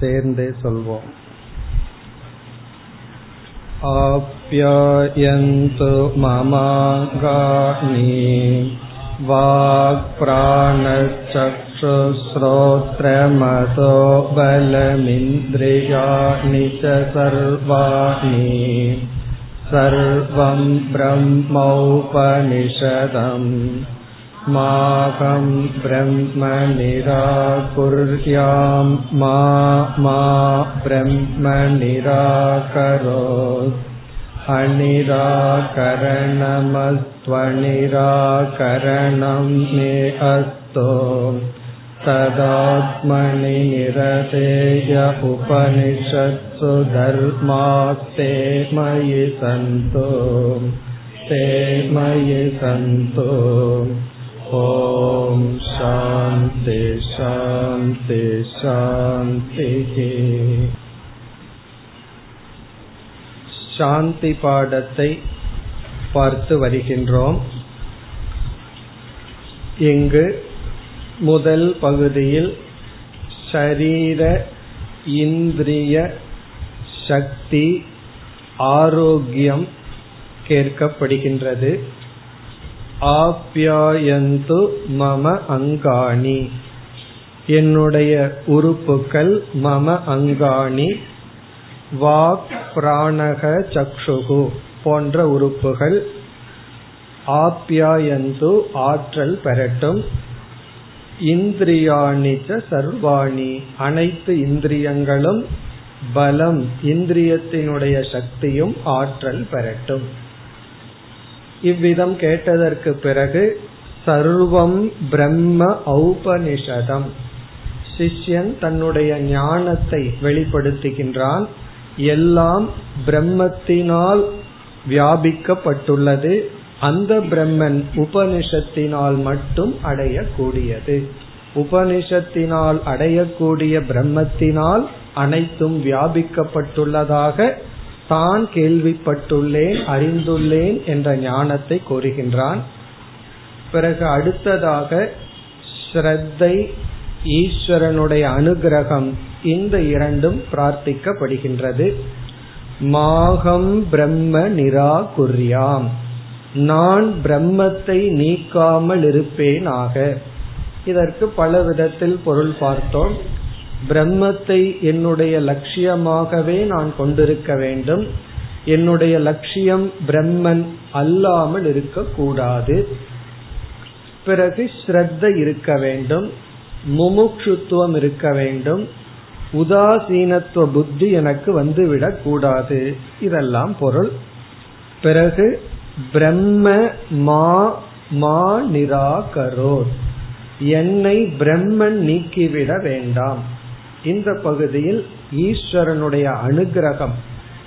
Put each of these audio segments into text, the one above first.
சேர்ந்தே சொல்வோம் आप्यायन्तु ममागानि वाक्प्राणचक्षुश्रोत्रमतो बलमिन्द्रियाणि च सर्वाणि सर्वं ब्रह्मोपनिषदम् माकं ब्रह्म निराकुर्यां मा मा ब्रह्म निराकरोत् अनिराकरणमस्त्वनिराकरणं मे अस्तु तदात्मनि निरतेय उपनिषत्सु धर्मास्ते मयि सन्तो ते मयि सन्तो ஓம் சாந்தி சாந்தி சாந்தி சாந்தி பாடத்தை பார்த்து வருகின்றோம் இங்கு முதல் பகுதியில் சரீர இந்திரிய சக்தி ஆரோக்கியம் கேட்கப்படுகின்றது ஆப்யாயந்து மம அங்காணி. என்னுடைய உறுப்புகள் மம அங்காணி வாக் பிராணக சக்ஷுகு போன்ற உறுப்புகள். ஆப்யாயந்து ஆற்றல் பெறட்டும். இந்திரியாணிச்ச சர்வாணி. அனைத்து இந்திரியங்களும் பலம் இந்திரியத்தினுடைய சக்தியும் ஆற்றல் பெறட்டும். இவ்விதம் கேட்டதற்கு பிறகு சர்வம் பிரம்ம ஔபனிஷதம். சிஷ்யன் தன்னுடைய ஞானத்தை வெளிப்படுத்துகின்றான். எல்லாம் பிரம்மத்தினால் வியாபிக்கப்பட்டுள்ளது. அந்த பிரம்மன் உபனிஷத்தினால் மட்டும் அடையக்கூடியது. உபனிஷத்தினால் அடையக்கூடிய பிரம்மத்தினால் அனைத்தும் வியாபிக்கப்பட்டுள்ளதாக தான் கேள்விப்பட்டுள்ளேன் அறிந்துள்ளேன் என்ற ஞானத்தை கூறுகின்றான் பிறகு அடுத்ததாக ஸ்ரத்தை ஈஸ்வரனுடைய அனுகிரகம் இந்த இரண்டும் பிரார்த்திக்கப்படுகின்றது. மாகம் பிரம்ம நிராகுர்யாம். நான் பிரம்மத்தை நீக்காமல் இருப்பேனாக. இதற்கு பல விதத்தில் பொருள் பார்த்தோம். பிரம்மத்தை என்னுடைய லட்சியமாகவே நான் கொண்டிருக்க வேண்டும். என்னுடைய லட்சியம் பிரம்மன் அல்லாமல் இருக்கக்கூடாது. பிறகு ஸ்ரத்த இருக்க வேண்டும். முமுட்சுத்துவம் இருக்க வேண்டும். உதாசீனத்துவ புத்தி எனக்கு வந்துவிடக் கூடாது. இதெல்லாம் பொருள். பிறகு பிரம்ம மா மா நிராகரோ என்னை பிரம்மன் நீக்கிவிட வேண்டாம். இந்த பகுதியில் ஈஸ்வரனுடைய அனுகிரகம்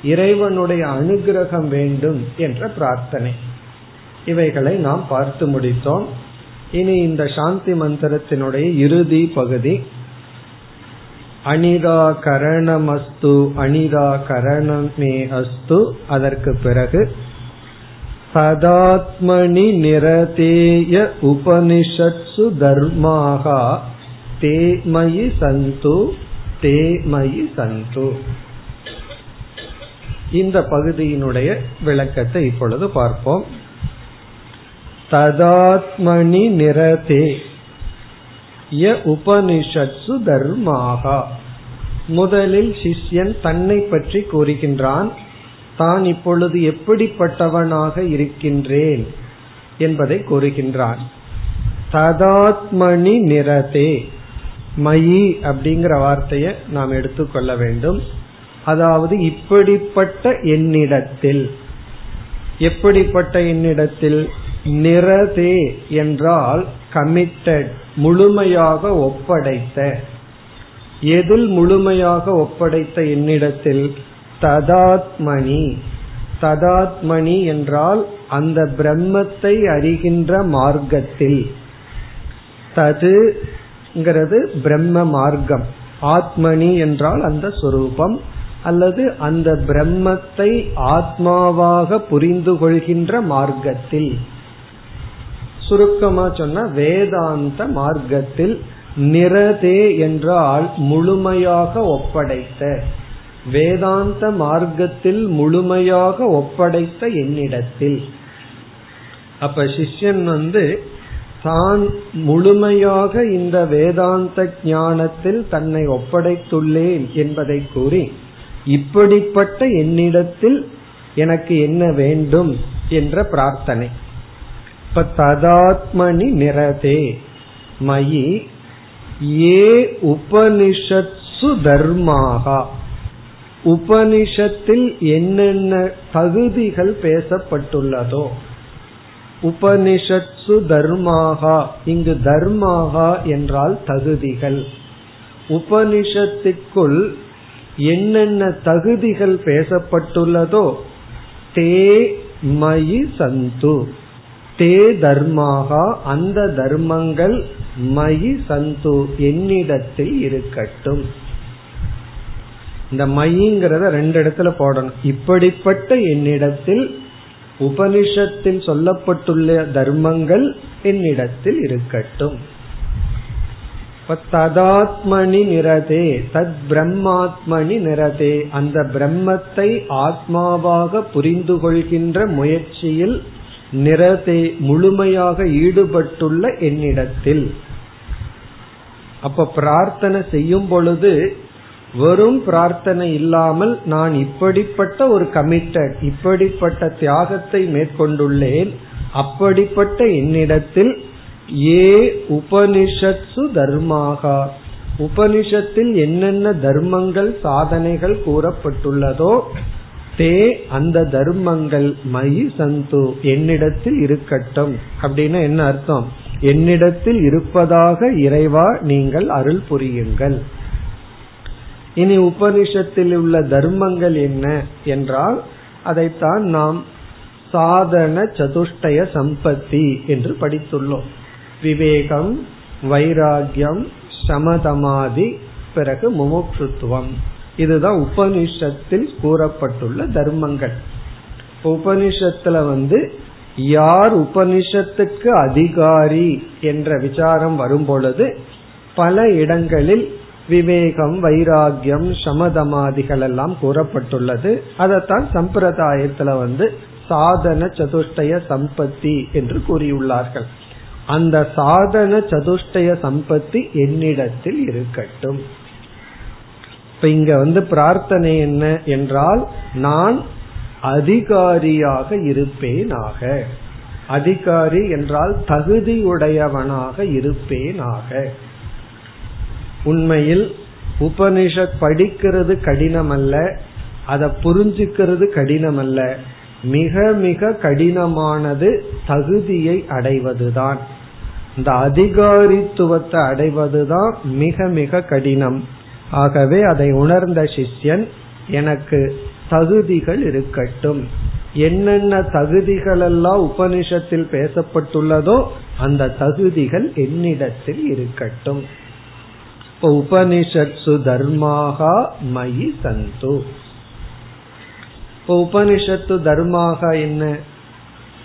இறைவனுடைய அனுகிரகம் வேண்டும் என்ற பிரார்த்தனை. இவைகளை நாம் பார்த்து முடித்தோம். இனி இந்த சாந்தி மந்திரத்தினுடைய இறுதி பகுதி. அனிராகரணமஸ்து அனிராகரணமே அஸ்து. அதற்கு பிறகு சதாத்மனி நிரதேய உபனிஷத்சு தர்மாகா தேமயி சந்து. தேமயி சந்து இந்த பகுதியினுடைய விளக்கத்தை இப்பொழுது பார்ப்போம். ததாத்மனி நிரதே. ய உபனிஷத்சு தர்மாகா முதலில் சிஷ்யன் தன்னை பற்றி கூறுகின்றான் தான் இப்பொழுது எப்படிப்பட்டவனாக இருக்கின்றேன்? என்பதை கூறுகின்றான். ததாத்மணி நிரதே. மயி அப்படிங்கிற வார்த்தையை நாம் எடுத்துக்கொள்ள வேண்டும். அதாவது இப்படிப்பட்ட என்னிடத்தில். எப்படிப்பட்ட என்னிடத்தில்? நிரதே என்றால் கமிட்டட் முழுமையாக ஒப்படைத்த. எதில் முழுமையாக ஒப்படைத்த என்னிடத்தில்? ததாத்மணி ததாத்மணி என்றால் அந்த பிரம்மத்தை அறிகின்ற மார்க்கத்தில். தது பிரம்ம மார்க்கம். ஆத்மனி என்றால் அந்த சொரூபம். அல்லது அந்த பிரம்மத்தை ஆத்மாவாக புரிந்து கொள்கின்ற மார்க்கத்தில். சுருக்கமா சொன்ன வேதாந்த மார்க்கத்தில் நிரதே என்றால் முழுமையாக ஒப்படைத்த. வேதாந்த மார்க்கத்தில் முழுமையாக ஒப்படைத்த என்னிடத்தில். அப்ப சிஷ்யன் வந்து தான் முழுமையாக இந்த வேதாந்த ஞானத்தில் தன்னை ஒப்படைத்துள்ளேன் என்பதை கூறி இப்படிப்பட்ட என்னிடத்தில் எனக்கு என்ன வேண்டும் என்ற பிரார்த்தனை. இப்ப ததாத்மனி நிரதே மயி ஏ உபனிஷத்சு தர்மாகா. உபனிஷத்தில் என்னென்ன தகுதிகள் பேசப்பட்டுள்ளதோ உபனிஷத்சு தர்மாகா. இங்கு தர்மாகா என்றால் தகுதிகள். உபனிஷத்துக்குள் என்னென்ன தகுதிகள் பேசப்பட்டுள்ளதோ தே மயி சந்து. தே தர்மாகா அந்த தர்மங்கள் மயி சந்து என்னிடத்தில் இருக்கட்டும். இந்த மைங்கிறத ரெண்டு இடத்துல போடணும். இப்படிப்பட்ட என்னிடத்தில் உபனிஷத்தில் சொல்லப்பட்டுள்ள தர்மங்கள் என்னிடத்தில் இருக்கட்டும். ததாத்மனி நிரதே தத் பிரம்மாத்மனி நிரதே. அந்த பிரம்மத்தை ஆத்மாவாக புரிந்து கொள்கின்ற முயற்சியில் நிரதே முழுமையாக ஈடுபட்டுள்ள என்னிடத்தில். அப்ப பிரார்த்தனை செய்யும் பொழுது வெறும் பிரார்த்தனை இல்லாமல் நான் இப்படிப்பட்ட ஒரு கமிட்டட் இப்படிப்பட்ட தியாகத்தை மேற்கொண்டுள்ளேன் அப்படிப்பட்ட என்னிடத்தில் ஏ உபனிஷத்சு தர்மாகா. உபனிஷத்தில் என்னென்ன தர்மங்கள் சாதனைகள் கூறப்பட்டுள்ளதோ தே அந்த தர்மங்கள் மயி சந்து என்னிடத்தில் இருக்கட்டும். அப்படின்னு என்ன அர்த்தம்? என்னிடத்தில் இருப்பதாக இறைவா நீங்கள் அருள் புரியுங்கள். இனி உபனிஷத்தில் உள்ள தர்மங்கள் என்ன என்றால் அதைத்தான் நாம் சாதன சதுஷ்டய சம்பத்தி என்று படித்துள்ளோம். விவேகம் வைராகியம் சமதமாதி பிறகு முமுட்சுத்துவம். இதுதான் உபனிஷத்தில் கூறப்பட்டுள்ள தர்மங்கள். உபனிஷத்துல வந்து யார் உபனிஷத்துக்கு அதிகாரி என்ற விசாரம் வரும் பொழுது பல இடங்களில் விவேகம் வைராகியம் சமதமாதிகள் எல்லாம் கூறப்பட்டுள்ளது. அதைத்தான் சம்பிரதாயத்துல வந்து சாதன சதுஷ்டய சம்பத்தி என்று கூறியுள்ளார்கள். அந்த சாதன சதுஷ்டய சம்பத்தி என்னிடத்தில் இருக்கட்டும். இப்ப இங்க வந்து பிரார்த்தனை என்ன என்றால் நான் அதிகாரியாக இருப்பேனாக. அதிகாரி என்றால் தகுதியுடையவனாக இருப்பேனாக. உண்மையில் உபனிஷத் படிக்கிறது கடினம் அல்ல அதை புரிஞ்சுக்கிறது கடினம் அல்ல மிக மிக கடினமானது தகுதியை அடைவதுதான். இந்த அதிகாரித்துவத்தை அடைவதுதான் மிக மிக கடினம். ஆகவே அதை உணர்ந்த சிஷ்யன் எனக்கு தகுதிகள் இருக்கட்டும். என்னென்ன தகுதிகள் எல்லாம் உபனிஷத்தில் பேசப்பட்டுள்ளதோ அந்த தகுதிகள் என்னிடத்தில் இருக்கட்டும். இப்போ உபனிஷத்சு தர்மாகா மயி சந்து. இப்போ உபனிஷத்து தர்மாக என்ன?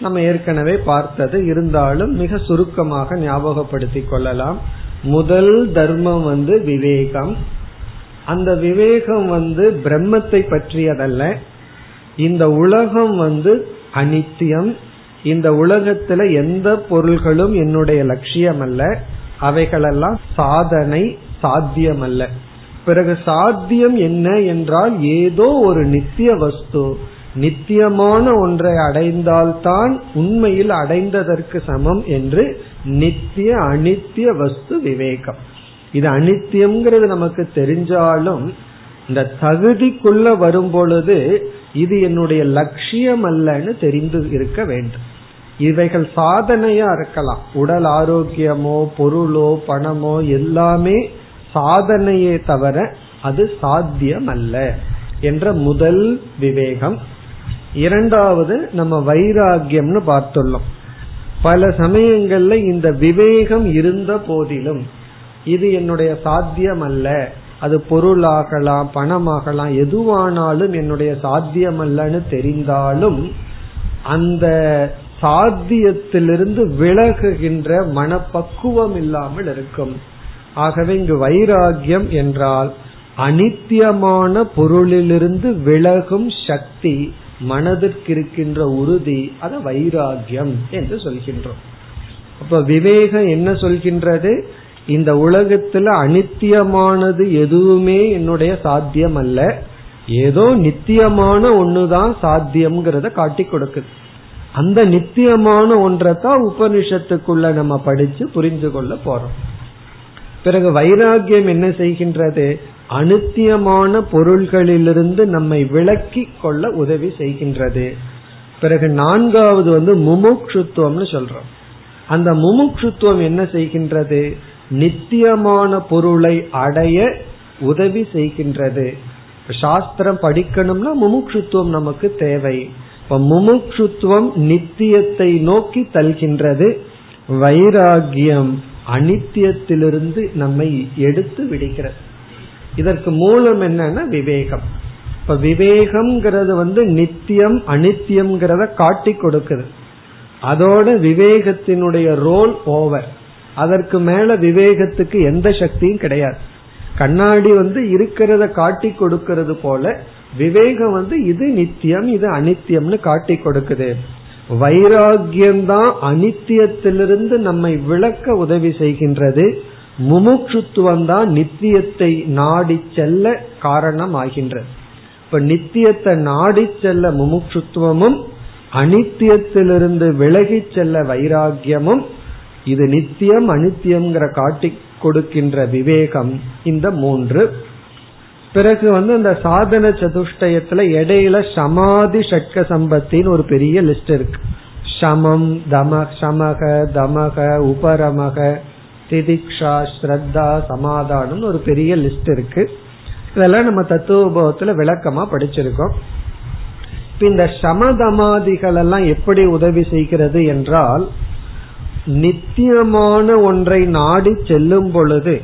நம்ம ஏற்கனவே பார்த்தது. இருந்தாலும் மிக சுருக்கமாக ஞாபகப்படுத்திக் கொள்ளலாம். முதல் தர்மம் வந்து விவேகம். அந்த விவேகம் வந்து பிரம்மத்தை பற்றியதல்ல. இந்த உலகம் வந்து அனித்தியம். இந்த உலகத்துல எந்த பொருள்களும் என்னுடைய லட்சியம் அல்ல அவைகளெல்லாம் சாதனை சாத்தியம் அல்ல பிறகு சாத்தியம் என்ன என்றால் ஏதோ ஒரு நித்திய வஸ்து நித்தியமான ஒன்றை அடைந்தால்தான் உண்மையில் அடைந்ததற்கு சமம் என்று நித்திய அனித்திய வஸ்து விவேகம். இது அனித்தியம்ங்கிறது நமக்கு தெரிஞ்சாலும் இந்த தகுதிக்குள்ள வரும் பொழுது இது என்னுடைய லட்சியம் அல்லன்னு தெரிந்து இருக்க வேண்டும். இவைகள் சாதனையா இருக்கலாம். உடல் ஆரோக்கியமோ பொருளோ பணமோ எல்லாமே சாதனையே தவிர அது சாத்தியம் அல்ல என்ற முதல் விவேகம். இரண்டாவது நம்ம வைராகியம்னு பார்த்துள்ளோம். பல சமயங்கள்ல இந்த விவேகம் இருந்த போதிலும் இது என்னுடைய சாத்தியம் அல்ல அது பொருளாகலாம் பணமாகலாம் எதுவானாலும் என்னுடைய சாத்தியம் அல்லன்னு தெரிந்தாலும் அந்த சாத்தியத்திலிருந்து விலகுகின்ற மனப்பக்குவம் இல்லாமல் இருக்கும். ஆகவே இங்கு வைராகியம் என்றால் அனித்தியமான பொருளிலிருந்து விலகும் சக்தி மனதிற்கு இருக்கின்ற உறுதி அது வைராகியம் என்று சொல்கின்றோம். அப்ப விவேகம் என்ன சொல்கின்றது? இந்த உலகத்துல அனித்தியமானது எதுவுமே என்னுடைய சாத்தியம் அல்ல. ஏதோ நித்தியமான ஒண்ணுதான் சாத்தியம்ங்கிறத காட்டி கொடுக்குது. அந்த நித்தியமான ஒன்றைத்தான் உபனிஷத்துக்குள்ள நம்ம படிச்சு புரிந்து கொள்ள போறோம். பிறகு வைராகியம் என்ன செய்கின்றது? அனுத்தியமான பொருள்களிலிருந்து நம்மை விளக்கி கொள்ள உதவி செய்கின்றது. பிறகு நான்காவது வந்து முமுட்சுத்துவம்னு சொல்றோம். அந்த முமுட்சுத்துவம் என்ன செய்கின்றது? நித்தியமான பொருளை அடைய உதவி செய்கின்றது. சாஸ்திரம் படிக்கணும்னா முமுட்சுத்துவம் நமக்கு தேவை. இப்ப முமுட்சுத்துவம் நித்தியத்தை நோக்கி தல்கின்றது வைராகியம் அனித்தியத்திலிருந்து நம்மை எடுத்து விடுகிறது. இதற்கு மூலம் என்னன்னா விவேகம். இப்ப விவேகம்ங்கிறது வந்து நித்தியம் அனித்தியம்ங்கிறத காட்டி கொடுக்குது. அதோட விவேகத்தினுடைய ரோல் ஓவர். அதற்கு மேல விவேகத்துக்கு எந்த சக்தியும் கிடையாது. கண்ணாடி வந்து இருக்கிறத காட்டி கொடுக்கிறது போல விவேகம் வந்து இது நித்தியம் இது அனித்தியம்னு காட்டி கொடுக்குது. வைராகியம்தான் அனித்தியத்திலிருந்து நம்மை விளக்க உதவி செய்கின்றது. முமுட்சுத்துவம் தான் நித்தியத்தை நாடி செல்ல காரணம் ஆகின்றது. இப்ப நித்தியத்தை நாடி செல்ல முமுட்சுத்துவமும் அனித்தியத்திலிருந்து விலகி செல்ல வைராகியமும் இது நித்தியம் அனித்தியம்ங்கிற காட்டி கொடுக்கின்ற விவேகம் இந்த மூன்று. பிறகு வந்து அந்த சாதன சதுஷ்டயத்துல இடையில சமாதி ஷட்க சம்பத்தின்னு ஒரு பெரிய லிஸ்ட் இருக்கு. சமம் தம சமக தமக உபரமக திதிக்ஷா ஸ்ரத்தா சமாதானம் ஒரு பெரிய லிஸ்ட் இருக்கு. இதெல்லாம் நம்ம தத்துவபோகத்துல விளக்கமா படிச்சிருக்கோம். இந்த சமதமாதிகள் எல்லாம் எப்படி உதவி செய்கிறது என்றால் நித்தியமான ஒன்றை நாடி செல்லும் பொழுது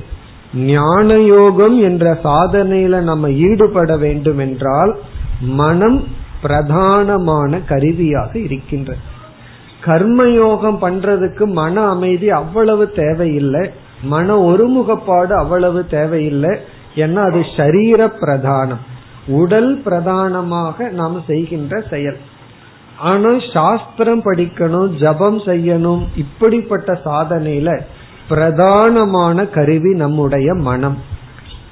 ஞான யோகம் என்ற சாதனையில நம்ம ஈடுபட வேண்டும் என்றால் மனம் பிரதானமான கருவியாக இருக்கின்றது. கர்மயோகம் பண்றதுக்கு மன அமைதி அவ்வளவு தேவையில்லை. மன ஒருமுகப்பாடு அவ்வளவு தேவையில்லை. ஏன்னா அது சரீர பிரதானம். உடல் பிரதானமாக நாம் செய்கின்ற செயல். ஆனா சாஸ்திரம் படிக்கணும் ஜபம் செய்யணும் இப்படிப்பட்ட சாதனையில பிரதானமான கருவி நம்முடைய மனம்.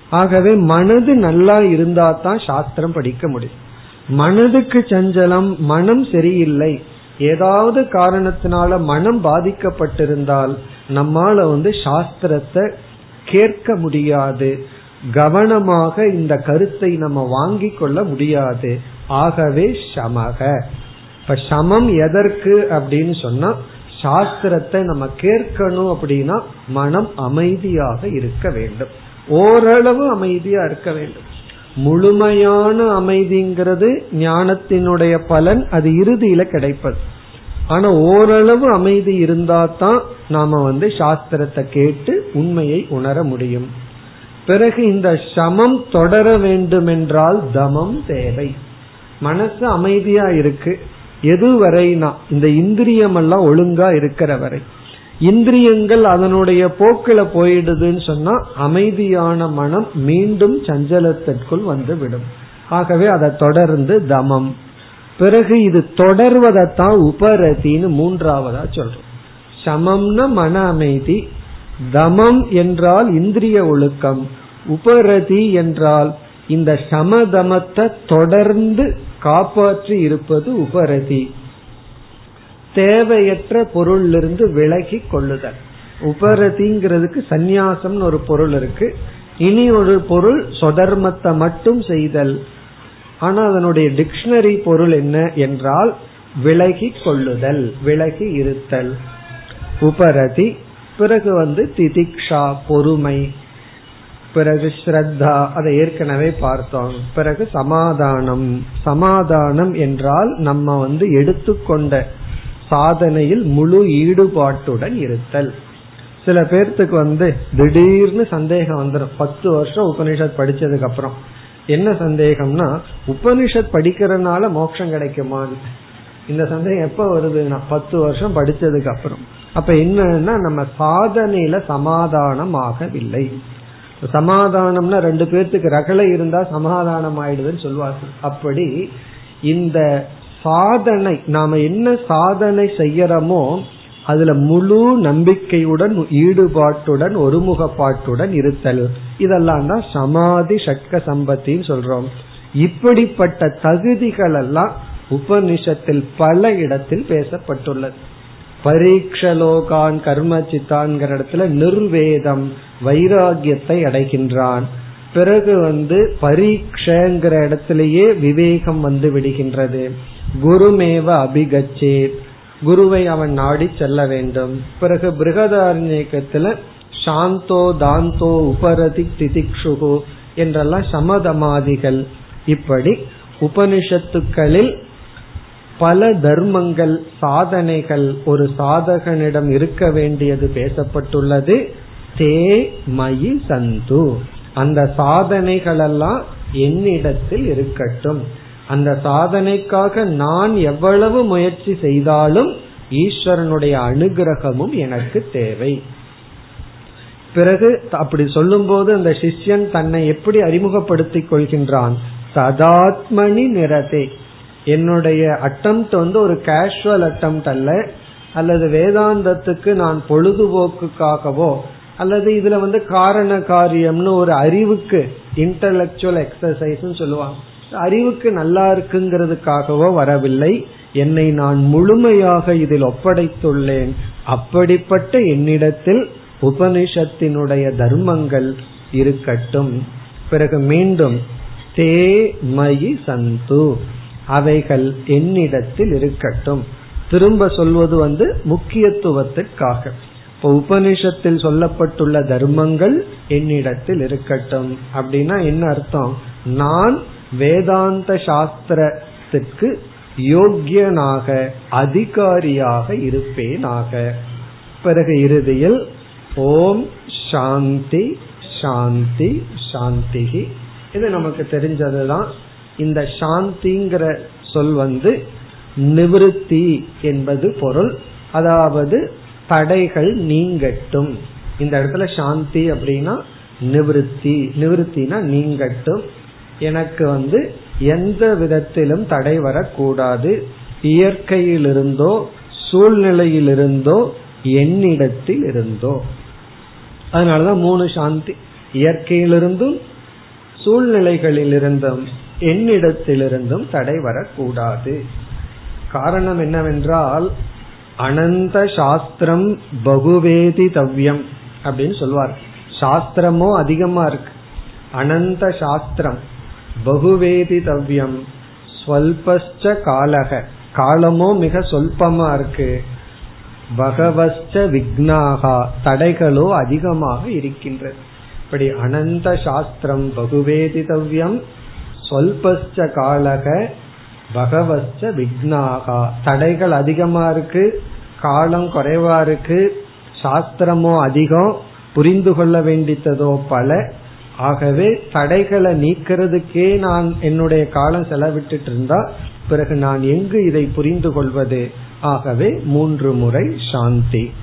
ஆகவே மனது நல்லா இருந்தா தான் சாஸ்திரம் படிக்க முடியும். மனதுக்கு சஞ்சலம் மனம் சரியில்லை. ஏதாவது காரணத்தினால மனம் பாதிக்கப்பட்டிருந்தால் நம்மால வந்து சாஸ்திரத்தை கேட்க முடியாது. கவனமாக இந்த கருத்தை நம்ம வாங்கி கொள்ள முடியாது. ஆகவே சமக. இப்ப சமம் எதற்கு அப்படின்னு சொன்னா சாஸ்திரத்தை நம்ம கேட்கணும் அப்படின்னா மனம் அமைதியாக இருக்க வேண்டும். ஓரளவு அமைதியா இருக்க வேண்டும். முழுமையான அமைதிங்கிறது ஞானத்தினுடைய பலன் அது இறுதியில கிடைப்பது. ஆனா ஓரளவு அமைதி இருந்தா தான் நாம வந்து சாஸ்திரத்தை கேட்டு உண்மையை உணர முடியும். பிறகு இந்த சமம் தொடர வேண்டுமென்றால் தமம் தேவை. மனசு அமைதியா இருக்கு. எதுவரைனா இந்த இந்திரியம் எல்லாம் ஒழுங்கா இருக்கிற வரை. இந்திரியங்கள் அதனுடைய போக்கில போயிடுதுன்னு சொன்னா அமைதியான மனம் மீண்டும் சஞ்சலத்திற்குள் வந்து விடும். ஆகவே அதை தொடர்ந்து தமம். பிறகு இது தொடர்வதைத்தான் உபரதின்னு மூன்றாவதா சொல்றோம். சமம்னா மன அமைதி தமம் என்றால் இந்திரிய ஒழுக்கம் உபரதி என்றால் இந்த சமதமத்தை தொடர்ந்து காப்பாற்றி இருப்பது உபரதி. தேவையற்ற பொருளிலிருந்து விலகி கொள்ளுதல். உபரதிங்கிறதுக்கு சந்நியாசம்னு ஒரு பொருள் இருக்கு. இனி ஒரு பொருள் சொதர்மத்தை மட்டும் செய்தல். ஆனா அதனுடைய டிக்ஷனரி பொருள் என்ன என்றால் விலகி கொள்ளுதல் விலகி இருத்தல். உபரதி பிறகு வந்து திதிக்ஷா பொறுமை. பிறகு ஸ்ரத்தா அதை ஏற்கனவே பார்த்தோம். பிறகு சமாதானம். சமாதானம் என்றால் நம்ம வந்து எடுத்துக்கொண்ட சாதனையில் முழு ஈடுபாட்டுடன் இருத்தல். சில பேர்த்துக்கு வந்து திடீர்னு சந்தேகம் வந்துடும் பத்து வருஷம் உபனிஷத் படிச்சதுக்கு அப்புறம். என்ன சந்தேகம்னா உபனிஷத் படிக்கிறதுனால மோட்சம் கிடைக்குமான்னு இந்த சந்தேகம் எப்ப வருதுன்னா பத்து வருஷம் படிச்சதுக்கு அப்புறம். அப்ப என்னன்னா நம்ம சாதனையில சமாதானம் ஆகவில்லை சமாதானம்னா ரெண்டு பேர்த்துக்கு ரகலை இருந்தா சமாதானம் ஆயிடுதுன்னு சொல்லுவார்கள் அப்படி இந்த சாதனை நாம என்ன சாதனை செய்யறோமோ அதுல முழு நம்பிக்கையுடன் ஈடுபாட்டுடன் ஒருமுகப்பாட்டுடன் இருத்தல். இதெல்லாம் தான் சமாதி சட்க சம்பத்தின்னு சொல்றோம். இப்படிப்பட்ட தகுதிகள் எல்லாம் உபனிஷத்தில் பல இடத்தில் பேசப்பட்டுள்ளது. பரீட்சலோகான் கர்ம சித்தான்கிற இடத்துல நிர்வேதம் வைராகியத்தை அடைகின்றான். பிறகு வந்து பரீட்சைங்கிற இடத்திலேயே விவேகம் வந்து விடுகின்றது. குருமேவ அபிகச்சேத். குருவை அவன் நாடி செல்ல வேண்டும். பிறகு பிருகதாரண்யத்துல சாந்தோ தாந்தோ உபரதி திதிக்ஷுகு என்றெல்லாம் சமதமாதிகள். இப்படி உபனிஷத்துக்களில் பல தர்மங்கள் சாதனைகள் ஒரு சாதகனிடம் இருக்க வேண்டியது பேசப்பட்டுள்ளது. தே மயி சந்து. அந்த சாதனைகளெல்லாம் என்னிடத்தில் இருக்கட்டும். அந்த சாதனைக்காக நான் எவ்வளவு முயற்சி செய்தாலும் ஈஸ்வரனுடைய அனுகிரகமும் எனக்கு தேவை. பிறகு அப்படி சொல்லும் போது அந்த சிஷ்யன் தன்னை எப்படி அறிமுகப்படுத்திக் கொள்கின்றான்? சதாத்மணி நிறதே என்னுடைய அட்டம் வந்து ஒரு கேஷுவல் அட்டம் அல்ல அல்லது வேதாந்தத்துக்கு நான் பொழுதுபோக்குக்காகவோ அல்லது இதுல வந்து காரண காரியம்னு ஒரு அறிவுக்கு இன்டலக்சுவல் எக்ஸசைஸ் சொல்லுவாங்க. அறிவுக்கு நல்லா இருக்குங்கிறதுக்காகவோ வரவில்லை. என்னை நான் முழுமையாக இதில் ஒப்படைத்துள்ளேன். அப்படிப்பட்ட என்னிடத்தில் உபனிஷத்தினுடைய தர்மங்கள் இருக்கட்டும். பிறகு மீண்டும் தே மயி சந்து அவைகள் என்னிடத்தில் இருக்கட்டும். திரும்ப சொல்வது வந்து முக்கியத்துவத்திற்காக இப்போ உபனிஷத்தில் சொல்லப்பட்டுள்ள தர்மங்கள் என்னிடத்தில் இருக்கட்டும். அப்படின்னா என்ன அர்த்தம்? நான் வேதாந்த சாஸ்திரத்திற்கு யோக்கியனாக அதிகாரியாக இருப்பேனாக. பிறகு இறுதியில் ஓம் சாந்தி சாந்தி சாந்தி இது நமக்கு தெரிஞ்சதுதான். இந்த சாந்திங்கிற சொல் வந்து நிவிருத்தி என்பது பொருள். அதாவது தடைகள் நீங்கட்டும். இந்த இடத்துல சாந்தி அப்படின்னா நிவிருத்தி. நிவிருத்தினா நீங்கட்டும். எனக்கு வந்து எந்த விதத்திலும் தடை வரக்கூடாது. இயற்கையிலிருந்தோ சூழ்நிலையிலிருந்தோ என்னிடத்தில் இருந்தோ அதனாலதான் மூணு சாந்தி. இயற்கையிலிருந்தும் சூழ்நிலைகளிலிருந்தும் என்னிடத்திலிருந்தும் தடை வரக்கூடாது. காரணம் என்னவென்றால் அனந்த சாஸ்திரம் பகுவேதி தவ்யம் அப்படின்னு சொல்வார். சாஸ்திரமோ அதிகமா இருக்கு. அனந்த சாஸ்திரம் பகுவேதி தவ்யம் ஸ்வல்பஸ்ட காலக. காலமோ மிக சொல்பமா இருக்கு. பகவஸ்ட விக்னாகா. தடைகளோ அதிகமாக இருக்கின்றது. இப்படி அனந்த சாஸ்திரம் பகுவேதிதவ்யம் ஸ்வல்பஸ்ட காலக பகவச்ச விக்னாகா. தடைகள் அதிகமா இருக்கு காலம் குறைவா இருக்கு சாஸ்திரமோ அதிகம் புரிந்து கொள்ள வேண்டித்ததோ பல. ஆகவே தடைகளை நீக்கிறதுக்கே நான் என்னுடைய காலம் செலவிட்டு இருந்தா பிறகு நான் எங்கு இதை புரிந்து கொள்வது? ஆகவே மூன்று முறை சாந்தி.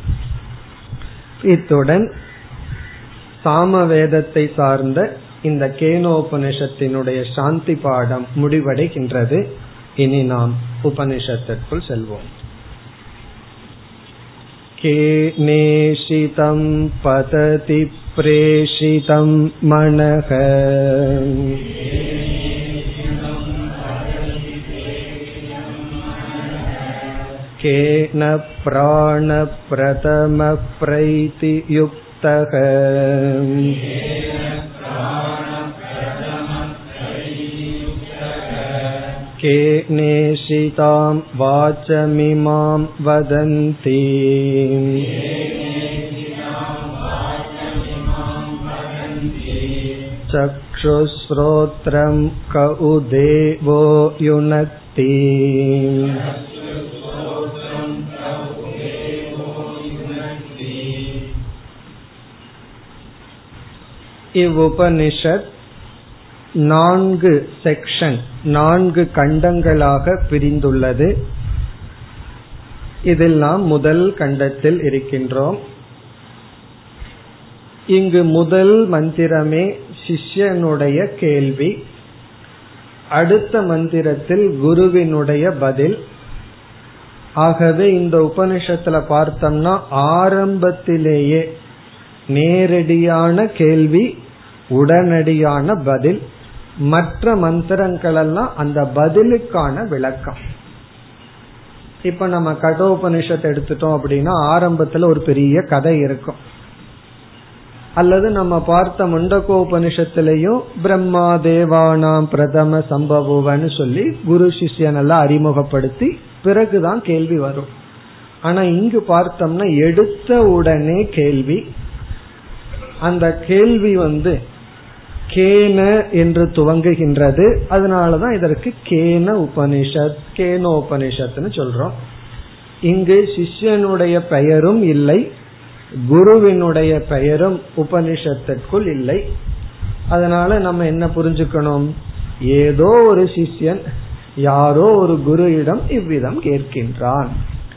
இத்துடன் சாமவேதத்தை சார்ந்த இந்த கேனோபனிஷத்தினுடைய சாந்தி பாடம் முடிவடைகின்றது. இனி நாம் உபனிஷத்திற்குள் செல்வோம் केनेशितं पतति प्रेषितं मनः केन प्राणप्रथमप्रैतियुक्तः केनेशितां वाचमिमां वदन्ति चक्षुश्रोत्रं क उदेवो युनक्ति இவ்வுபனிஷத் நான்கு செக்ஷன் நான்கு கண்டங்களாக பிரிந்துள்ளது. இதில் நாம் முதல் கண்டத்தில் இருக்கின்றோம். இங்கு முதல் மந்திரமே சிஷ்யனுடைய கேள்வி. அடுத்த மந்திரத்தில் குருவினுடைய பதில். ஆகவே இந்த உபனிஷத்துல பார்த்தோம்னா ஆரம்பத்திலேயே நேரடியான கேள்வி உடனடியான பதில். மற்ற மந்திரங்கள் எல்லாம் அந்த பதிலுக்கான விளக்கம். இப்ப நம்ம கடோபனிஷத்தை எடுத்துட்டோம் அப்படின்னா ஆரம்பத்துல ஒரு பெரிய கதை இருக்கும். அல்லது நம்ம பார்த்த முண்டகோபனிஷத்திலையும் பிரம்மா தேவானாம் பிரதம சம்பவன்னு சொல்லி குரு சிஷ்யன் எல்லாம் அறிமுகப்படுத்தி பிறகுதான் கேள்வி வரும். ஆனா இங்கு பார்த்தோம்னா எடுத்த உடனே கேள்வி. அந்த கேள்வி வந்து கேன என்று துவங்குகின்றது. அதனாலதான் இதற்கு கேன உபனிஷத் கேன உபனிஷத்னு சொல்றோம். இங்கு சிஷ்யனுடைய பெயரும் இல்லை குருவினுடைய பெயரும் உபனிஷத்திற்குள் இல்லை. அதனால நம்ம என்ன புரிஞ்சுக்கணும்? ஏதோ ஒரு சிஷ்யன் யாரோ ஒரு குருவிடம் இவ்விதம் கேட்கின்றான்.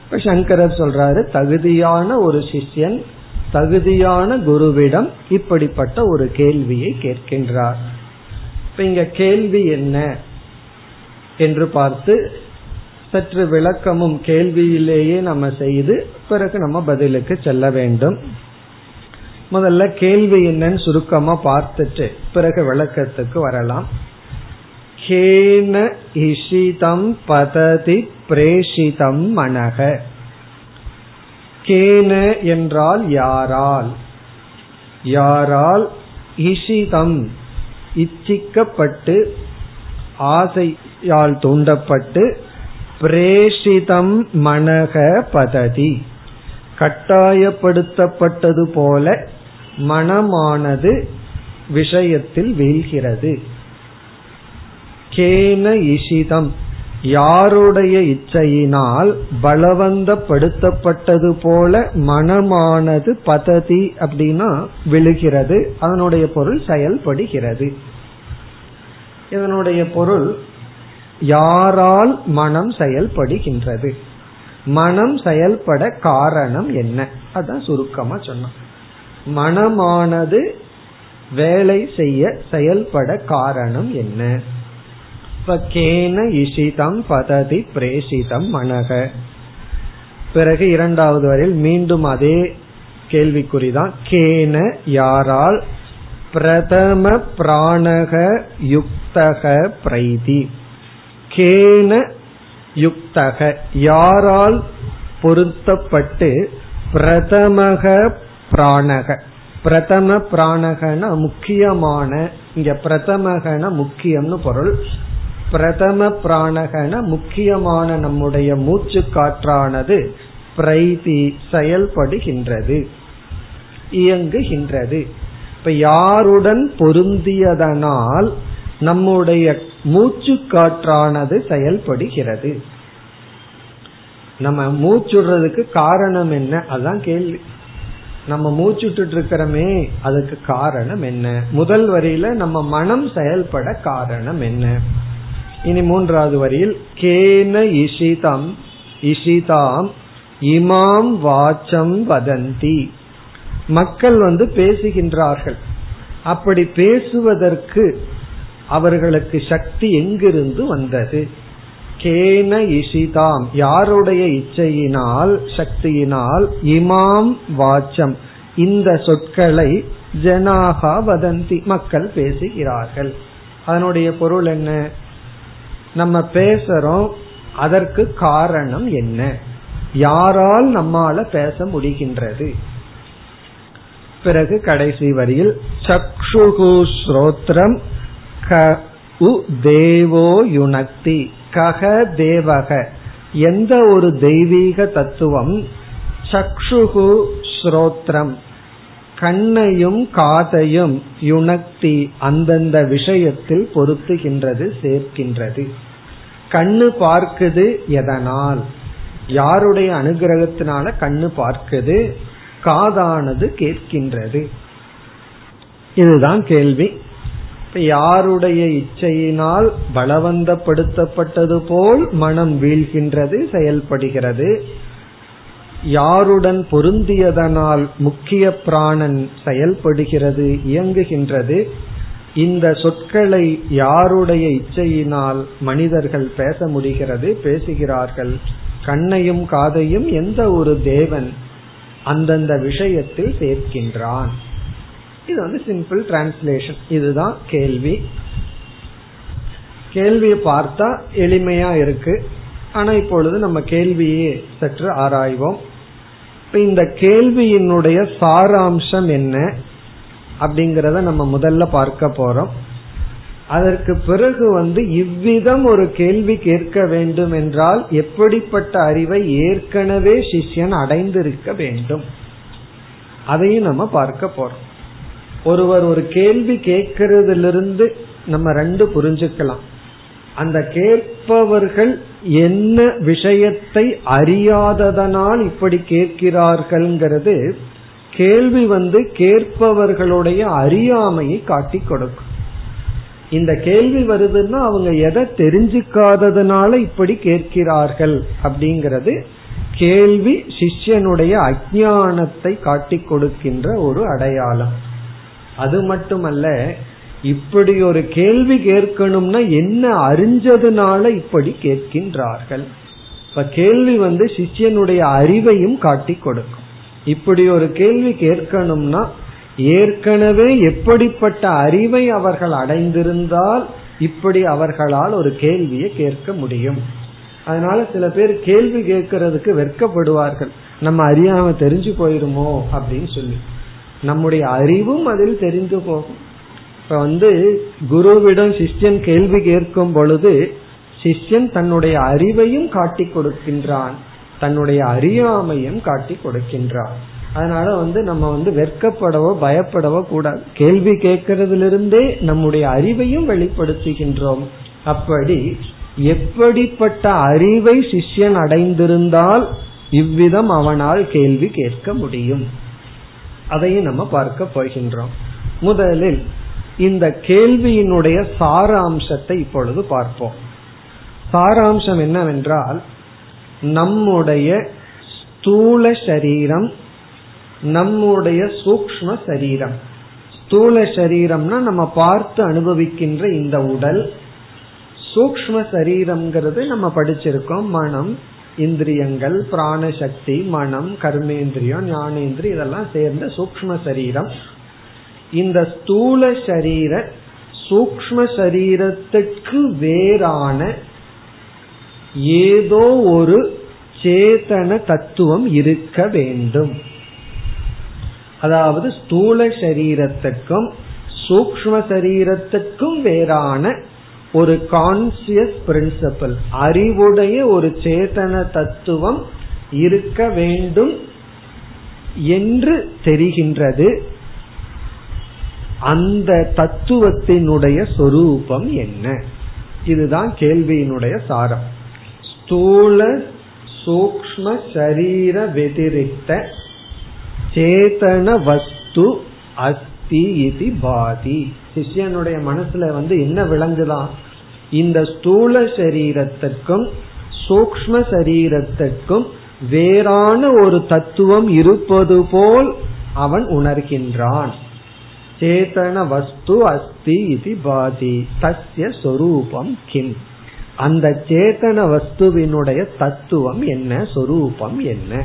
இப்ப சங்கரர் சொல்றாரு தகுதியான ஒரு சிஷ்யன் தகுதியான குருவிடம் இப்படிப்பட்ட ஒரு கேள்வியை கேட்கின்றார். இப்ப இங்க கேள்வி என்ன? என்று பார்த்து சற்று விளக்கமும் கேள்வியிலேயே நம்ம செய்து பிறகு நம்ம பதிலுக்கு செல்ல வேண்டும். முதல்ல கேள்வி என்னன்னு சுருக்கமா பார்த்துட்டு பிறகு விளக்கத்துக்கு வரலாம். கேன இஷிதம் பததி பிரேஷிதம் மனக. கேன என்றால் யாரால்? யாரால் இஷிதம் இச்சிக்கப்பட்டு ஆசையால் தூண்டப்பட்டு பிரேஷிதம் மனக பததி. கட்டாயப்படுத்தப்பட்டது போல மனமானது விஷயத்தில் வீழ்கிறது. கேன இஷிதம். யாருடைய இச்சையினால் பலவந்தப்படுத்தப்பட்டது போல மனமானது பததி அப்படின்னா விழுகிறது. அதனுடைய பொருள் செயல்படுகிறது. இதனுடைய பொருள் யாரால் மனம் செயல்படுகின்றது? மனம் செயல்பட காரணம் என்ன? அதான் சுருக்கமா சொன்னோம். மனமானது வேலை செய்ய செயல்பட காரணம் என்ன? கேன இஷிதம் பததி பிரேஷிதம் மனக பிறகு இரண்டாவது வரையில் மீண்டும் அதே கேள்விக்குறிதான் கேன யாரால் பிரதம பிராணக யுக்தக பிரைதி கேன யுக்தக யாரால் பொருத்தப்பட்டு பிரதமக பிராணக பிரதம பிராணகன முக்கியமான இங்க பிரதமகன முக்கியம்னு பொருள் பிரதம பிராணகன முக்கியமான நம்முடைய மூச்சு காற்றானது பிரைதி செயல்படுகின்றது இயங்குகின்றது. இப்ப யாருடன் பொருந்தியதனால் நம்முடைய மூச்சு காற்றானது செயல்படுகிறது. நம்ம மூச்சுடுறதுக்கு காரணம் என்ன? அதுதான் கேள்வி. நம்ம மூச்சுட்டு இருக்கிறோமே அதுக்கு காரணம் என்ன? முதல் வரியில நம்ம மனம் செயல்பட காரணம் என்ன? இனி மூன்றாவது வரியில் கேன இஷிதம் இஷிதாம் இமாம் வாச்சம் வதந்தி. மக்கள் வந்து பேசுகின்றார்கள். அப்படி பேசுவதற்கு அவர்களுக்கு சக்தி எங்கிருந்து வந்தது? கேன இஷிதாம் யாருடைய இச்சையினால் சக்தியினால் இமாம் வாச்சம் இந்த சொற்களை ஜனாகா வதந்தி மக்கள் பேசுகிறார்கள். அதனுடைய பொருள் என்ன? நம்ம பேசுறோம் அதற்கு காரணம் என்ன? யாரால் நம்மால பேச முடிகின்றது? பிறகு கடைசி வரியில் சக்ஷுகு ஸ்ரோத்ரம் க உ தேவோ யுனக்தி கக தேவக. எந்த ஒரு தெய்வீக தத்துவம் சக்ஷுகு ஸ்ரோத்ரம். கண்ணையும் காதையும் யுனக்தி அந்தந்த விஷயத்தில் பொருத்துகின்றது சேர்க்கின்றது. கண்ணு பார்க்குது எதனால்? யாருடைய அனுகிரகத்தினால கண்ணு பார்க்குது? காதானது கேட்கின்றது. இதுதான் கேள்வி. யாருடைய இச்சையினால் பலவந்தப்படுத்தப்பட்டது போல் மனம் வீழ்கின்றது செயல்படுகிறது. யாருடன் பொருந்தியதனால் முக்கிய பிராணன் செயல்படுகிறது இயங்குகின்றது. இந்த சொற்களை யாருடைய இச்சையினால் மனிதர்கள் பேச முடிகிறது? பேசுகிறார்கள். கண்ணையும் காதையும் எந்த ஒரு தேவன் அந்தந்த விஷயத்தில் சேர்க்கின்றான். இது வந்து சிம்பிள் டிரான்ஸ்லேஷன் இதுதான் கேள்வி. கேள்வியை பார்த்தா எளிமையா இருக்கு. ஆனா இப்பொழுது நம்ம கேள்வியே சற்று ஆராய்வோம். இந்த கேள்வியினுடைய சாராம்சம் என்ன? அப்படிங்கறத நம்ம முதல்ல பார்க்க போறோம். அதற்கு பிறகு வந்து இவ்விதம் ஒரு கேள்வி கேட்க வேண்டும் என்றால் எப்படிப்பட்ட அறிவை ஏற்கனவே சிஷ்யன் அடைந்திருக்க வேண்டும்? அதையும் நம்ம பார்க்க போறோம். ஒருவர் ஒரு கேள்வி கேட்கறதிலிருந்து நம்ம ரெண்டு புரிஞ்சுக்கலாம். அந்த கேட்பவர்கள் என்ன விஷயத்தை அறியாததனால் இப்படி கேட்கிறார்கள்ங்கிறது கேள்வி வந்து கேட்பவர்களுடைய அறியாமையை காட்டி கொடுக்கும். இந்த கேள்வி வருதுன்னா அவங்க எதை தெரிஞ்சுக்காததுனால இப்படி கேட்கிறார்கள் அப்படிங்கிறது கேள்வி சிஷ்யனுடைய அஜானத்தை காட்டி கொடுக்கின்ற ஒரு அடையாளம். அது மட்டுமல்ல இப்படி ஒரு கேள்வி கேட்கணும்னா என்ன அறிஞ்சதுனால இப்படி கேட்கின்றார்கள்? இப்ப கேள்வி வந்து சிஷ்யனுடைய அறிவையும் காட்டி கொடுக்கும். இப்படி ஒரு கேள்வி கேட்கணும்னா ஏற்கனவே எப்படிப்பட்ட அறிவை அவர்கள் அடைந்திருந்தால் இப்படி அவர்களால் ஒரு கேள்வியை கேட்க முடியும். அதனால சில பேர் கேள்வி கேட்கறதுக்கு வெட்கப்படுவார்கள். நம்ம அறியாம தெரிஞ்சு போயிருமோ அப்படின்னு சொல்லி. நம்முடைய அறிவும் அதில் தெரிந்து போகும். இப்ப வந்து குருவிடம் சிஷ்யன் கேள்வி கேட்கும் பொழுது சிஷ்யன் தன்னுடைய அறிவையும் காட்டி கொடுக்கின்றான். தன்னுடைய அறியாமையும் காட்டி கொடுக்கின்றார். அதனால வந்து நம்ம வந்து வெட்கப்படவோ பயப்படவோ கூடாது. கேள்வி கேட்கறதிலிருந்தே நம்முடைய அறிவையும் வெளிப்படுத்துகின்றோம். அப்படி எப்படிப்பட்ட அறிவை சிஷ்யன் அடைந்திருந்தால் இவ்விதம் அவனால் கேள்வி கேட்க முடியும். அதையும் நம்ம பார்க்க போகின்றோம். முதலில் இந்த கேள்வியினுடைய சாராம்சத்தை இப்பொழுது பார்ப்போம். சாராம்சம் என்னவென்றால் நம்முடைய ஸ்தூல சரீரம் நம்முடைய சூக்ம சரீரம். ஸ்தூல சரீரம்னா நம்ம பார்த்து அனுபவிக்கின்ற இந்த உடல். சூக்ம சரீரம்ங்கிறது நம்ம படிச்சிருக்கோம். மனம் இந்திரியங்கள் பிராண சக்தி மனம் கர்மேந்திரியம் ஞானேந்திரியம் இதெல்லாம் சேர்ந்த சூக்ம சரீரம். இந்த ஸ்தூல சரீர சூக்ம சரீரத்துக்கு வேறான ஏதோ ஒரு சேதன தத்துவம் இருக்க வேண்டும். அதாவது ஸ்தூல சரீரத்துக்கும் சூக்ம சரீரத்துக்கும் வேறான ஒரு கான்சியஸ் பிரின்சிபல் அறிவுடைய ஒரு சேதன தத்துவம் இருக்க வேண்டும் என்று தெரிகின்றது. அந்த தத்துவத்தினுடைய சொரூபம் என்ன? இதுதான் கேள்வியினுடைய சாரம். ஸ்தூல சூக்ம சரீர வெதிரிக்த சேதன வஸ்து அஸ்தி இது பாதி. சிஷ்யனுடைய மனசுல வந்து என்ன விளங்குதான் இந்த ஸ்தூல சரீரத்துக்கும் சூக்ம சரீரத்துக்கும் வேறான ஒரு தத்துவம் இருப்பது போல் அவன் உணர்கின்றான். சேதன வஸ்து அஸ்தி இது பாதி. தஸ்ய சொரூபம் கிம். அந்த சேதன வஸ்துவினுடைய தத்துவம் என்ன? சொரூபம் என்ன?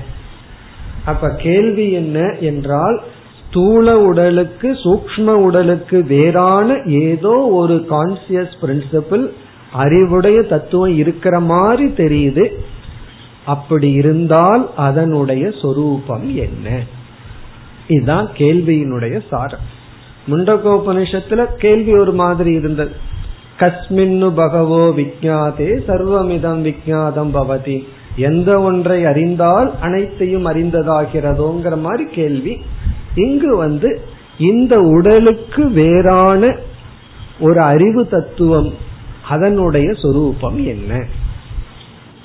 அப்ப கேள்வி என்ன என்றால் ஸ்தூல உடலுக்கு சூக்ம உடலுக்கு வேறான ஏதோ ஒரு கான்சியஸ் பிரின்சிபிள் அறிவுடைய தத்துவம் இருக்கிற மாதிரி தெரியுது. அப்படி இருந்தால் அதனுடைய சொரூபம் என்ன? இதுதான் கேள்வியினுடைய சாரம். முண்டகோபனிஷத்துல கேள்வி ஒரு மாதிரி இருந்தது. கஸ்மின்னு பகவோ விஜாதே சர்வமிதம் விஜாதம் பவதி. எந்த ஒன்றை அறிந்தால் அனைத்தையும் அறிந்ததாகிறதோங்கிற மாதிரி கேள்வி. இங்கு வந்து இந்த உடலுக்கு வேறான ஒரு அறிவு தத்துவம் அதனுடைய சொரூபம் என்ன?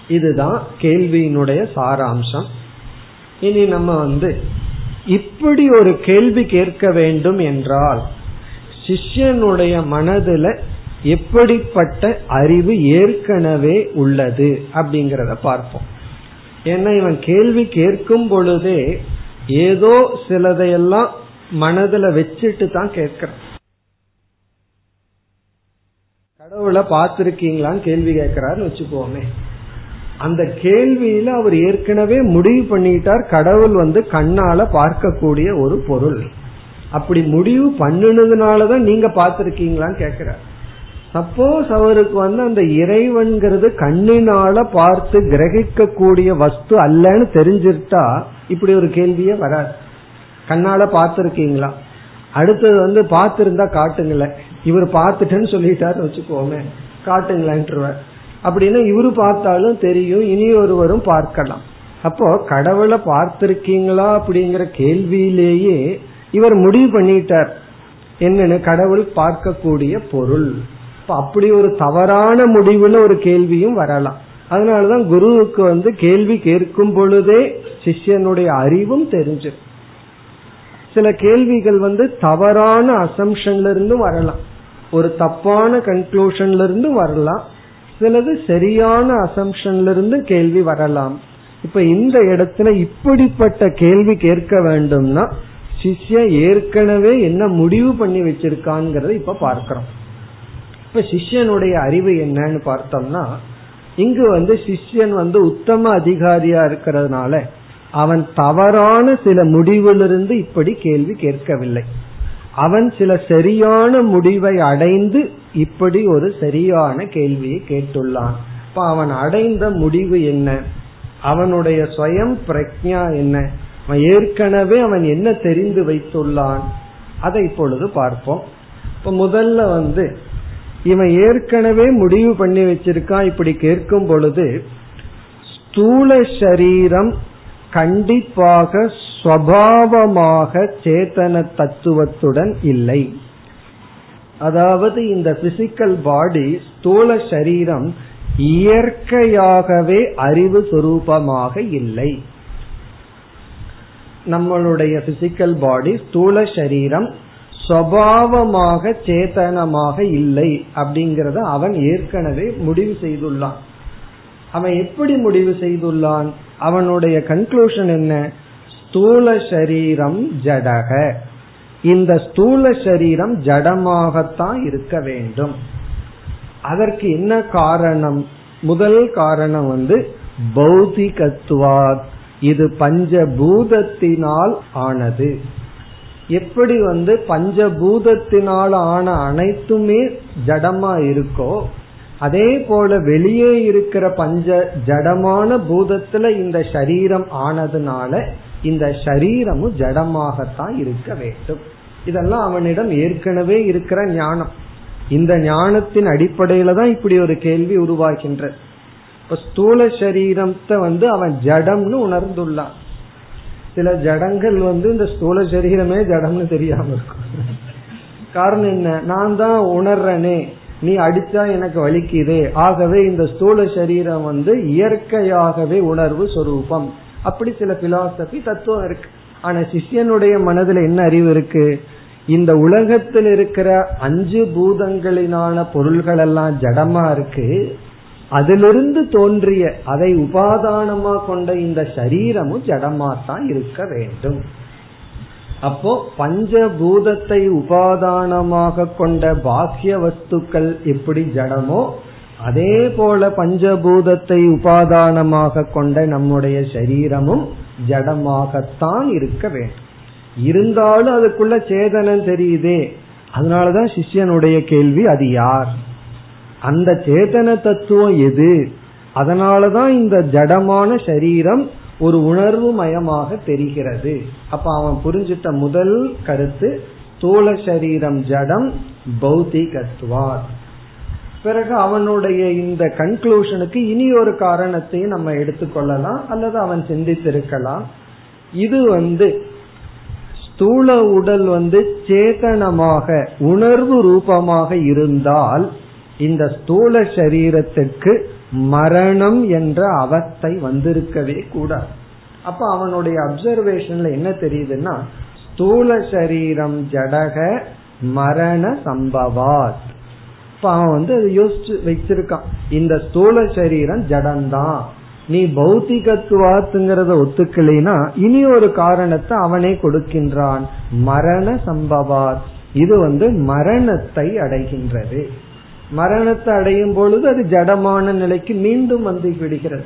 இதுதான் கேள்வியினுடைய சாராம்சம். இனி நம்ம வந்து இப்படி ஒரு கேள்வி கேட்க வேண்டும் என்றால் சிஷ்யனுடைய மனதுல எப்படிப்பட்ட அறிவு ஏற்கனவே உள்ளது அப்படிங்கறத பார்ப்போம். ஏன்னா இவன் கேள்வி கேட்கும் பொழுதே ஏதோ சிலதையெல்லாம் மனதுல வச்சுட்டு தான் கேட்கிறான். கடவுளை பார்த்திருக்கீங்களான்னு கேள்வி கேட்கிறாருன்னு வச்சுக்கோமே. அந்த கேள்வியில அவர் ஏற்கனவே முடிவு பண்ணிட்டார். கடவுள் வந்து கண்ணால பார்க்கக்கூடிய ஒரு பொருள். அப்படி முடிவு பண்ணினதுனாலதான் நீங்க பார்த்திருக்கீங்களான்னு கேக்குறார் சப்போஸ் அவருக்கு வந்து அந்த இறைவன்கிறது கண்ணினால பார்த்து கிரகிக்க கூடிய வஸ்து அல்லன்னு தெரிஞ்சிருட்டா இப்படி ஒரு கேள்வியே வராது. கண்ணால பார்த்திருக்கீங்களா? அடுத்தது வந்து பார்த்திருந்தா காட்டுங்களேன் இவர் பார்த்துட்டேன்னு சொல்லிட்டாரு வச்சுக்கோமே. காட்டுங்களேன்ட்டுருவார் அப்படின்னா இவரு பார்த்தாலும் தெரியும் இனி ஒருவரும் பார்க்கலாம். அப்போ கடவுளை பார்த்திருக்கீங்களா அப்படிங்கிற கேள்வியிலேயே இவர் முடிவு பண்ணிட்டார். என்னன்னு? கடவுள் பார்க்கக்கூடிய பொருள். இப்ப அப்படி ஒரு தவறான முடிவுல ஒரு கேள்வியும் வரலாம். அதனாலதான் குருவுக்கு வந்து கேள்வி கேட்கும் பொழுதே சிஷ்யனுடைய அறிவும் தெரிஞ்சு சில கேள்விகள் வந்து தவறான அசம்ஷன்ல இருந்தும் வரலாம். ஒரு தப்பான கன்க்ளூஷன்ல இருந்து வரலாம். சிலது சரியான அசம்ஷன்ல இருந்து கேள்வி வரலாம். இப்ப இந்த இடத்துல இப்படிப்பட்ட கேள்வி கேட்க வேண்டும்னா சிஷ்யன் ஏற்கனவே என்ன முடிவு பண்ணி வச்சிருக்காங்கிறத இப்ப பார்க்கிறோம். இப்ப சிஷ்யனுடைய அறிவு என்னன்னு பார்த்தோம்னா இங்கு வந்து சிஷ்யன் வந்து உத்தம அதிகாரியா இருக்கிறதுனால அவன் தவறான சில முடிவிலிருந்து இப்படி கேள்வி கேட்கவில்லை. அவன் சில சரியான முடிவை அடைந்து இப்படி ஒரு சரியான கேள்வியை கேட்டுள்ளான். இப்ப அவன் அடைந்த முடிவு என்ன? அவனுடைய சுயம் பிரக்ஞா என்ன? அவன் ஏற்கனவே அவன் என்ன தெரிந்து வைத்துள்ளான்? அதை இப்பொழுது பார்ப்போம். இப்ப முதல்ல வந்து இவன் ஏற்கனவே முடிவு பண்ணி வச்சிருக்கான். இப்படி கேட்கும் பொழுது ஸ்தூல சரீரம் கண்டிப்பாக ஸ்வபாவமாக சேத்தன தத்துவத்துடன் இல்லை. அதாவது இந்த பிசிக்கல் பாடி ஸ்தூல சரீரம் இயற்கையாகவே அறிவு சுரூபமாக இல்லை. நம்மளுடைய பிசிக்கல் பாடி ஸ்தூல சரீரம் சபாவமாக சேத்தனமாக இல்லை அப்படிங்கறத அவன் ஏற்கனவே முடிவு செய்துள்ளான். அவன் எப்படி முடிவு செய்துள்ளான்? அவனுடைய கன்க்ளூஷன் என்ன? ஸ்தூல சரீரம் ஜடக. இந்த ஸ்தூல சரீரம் ஜடமாகத்தான் இருக்க வேண்டும். அதற்கு என்ன காரணம்? முதல் காரணம் வந்து பௌதிகத்துவாத் இது பஞ்சபூதத்தினால் ஆனது. எப்படி வந்து பஞ்சபூதத்தினால் ஆன அனைத்துமே ஜடமா இருக்கோ அதே போல வெளியே இருக்கிற பஞ்ச ஜடமான பூதத்துல இந்த சரீரம் ஆனதுனால இந்த சரீரமும் ஜடமாகத்தான் இருக்க வேண்டும். இதெல்லாம் அவனிடம் ஏற்கனவே இருக்கிற ஞானம். இந்த ஞானத்தின் அடிப்படையில தான் இப்படி ஒரு கேள்வி உருவாகின்ற. இப்ப ஸ்தூல சரீரத்தை வந்து அவன் ஜடம்னு உணர்ந்துள்ளான். சில ஜடங்கள் வந்து இந்த ஸ்தூல சரீரமே ஜடம்னு தெரியாம இருக்கும். காரணம் என்ன? நான் தான் உணர்றனே. நீ அடிச்சா எனக்கு வலிக்குது. ஆகவே இந்த ஸ்தூல சரீரம் வந்து இயற்கையாகவே உணர்வு சொரூபம். அப்படி சில பிலாசபி தத்துவம் இருக்கு. ஆனா சிஷ்யனுடைய மனதுல என்ன அறிவு இருக்கு? இந்த உலகத்தில் இருக்கிற அஞ்சு பூதங்களினான பொருள்கள் எல்லாம் ஜடமா இருக்கு. அதிலிருந்து தோன்றிய அதை உபாதானமா கொண்ட இந்த சரீரமும் ஜடமாத்தான் இருக்க வேண்டும். அப்போ பஞ்சபூதத்தை உபாதானமாக கொண்ட பாக்கிய வஸ்துக்கள் எப்படி ஜடமோ அதே போல பஞ்சபூதத்தை உபாதானமாக கொண்ட நம்முடைய சரீரமும் ஜடமாகத்தான் இருக்க வேண்டும். இருந்தாலும் அதுக்குள்ள சேதனம் தெரியுதே. அதனாலதான் சிஷ்யனுடைய கேள்வி அது யார்? அந்த சேதன தத்துவம் எது? அதனாலதான் இந்த ஜடமான சரீரம் ஒரு உணர்வு மயமாக தெரிகிறது. அப்ப அவன் புரிஞ்சிட்ட முதல் கருத்து தோள சரீரம் ஜடம் பௌத்திகத்துவார். பிறகு அவனுடைய இந்த கன்க்ளூஷனுக்கு இனி ஒரு காரணத்தையும் நம்ம எடுத்துக்கொள்ளலாம் அல்லது அவன் சிந்தித்திருக்கலாம். இது வந்து ஸ்தூல உடல் வந்து சேதனமாக உணர்வு ரூபமாக இருந்தால் இந்த ஸ்தூல சரீரத்துக்கு மரணம் என்ற அவஸ்தை வந்திருக்கவே கூடாது. அப்ப அவனுடைய அப்சர்வேஷன்ல என்ன தெரியுதுன்னா ஸ்தூல சரீரம் ஜடக மரண சம்பவாத். இப்ப அவன் வந்து அதை யோசிச்சு வச்சிருக்கான் இந்த ஸ்தூல சரீரம் ஜடம்தான் நீ பௌத்திகத்துவாத்துங்கிறத ஒத்துக்கலைனா இனி ஒரு காரணத்தை அவனே கொடுக்கின்றான். மரண சம்பவாத். இது வந்து மரணத்தை அடைகின்றது. மரணத்தை அடையும் பொழுது அது ஜடமான நிலைக்கு மீண்டும் வந்து விடுகிறது.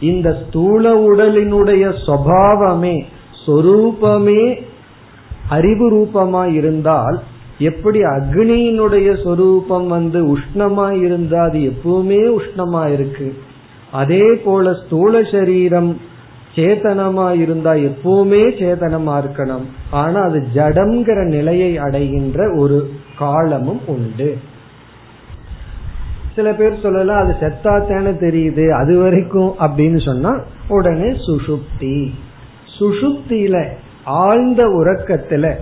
இந்த ஸ்தூல உடலினுடைய சுவாவமே சொரூபமே அறிவு ரூபமா இருந்தால் எப்படி அக்னியினுடைய சொரூபம் வந்து உஷ்ணமா இருந்தா அது எப்பவுமே உஷ்ணமா இருக்கு. அதே போல ஸ்தூல சரீரம் சேதனமா இருந்தா எப்பவுமே சேதனமா இருக்கணும். ஆனா அது ஜடம்ங்கிற நிலையை அடைகின்ற ஒரு காலமும் உண்டு. சில பேர் சொல்லலாம் அது செத்தாத்தேன்னு தெரியுது அது வரைக்கும் அப்படின்னு சொன்னா உடனே சுசுப்தி. சுசுப்தியில ஆழ்ந்த உறக்கத்துல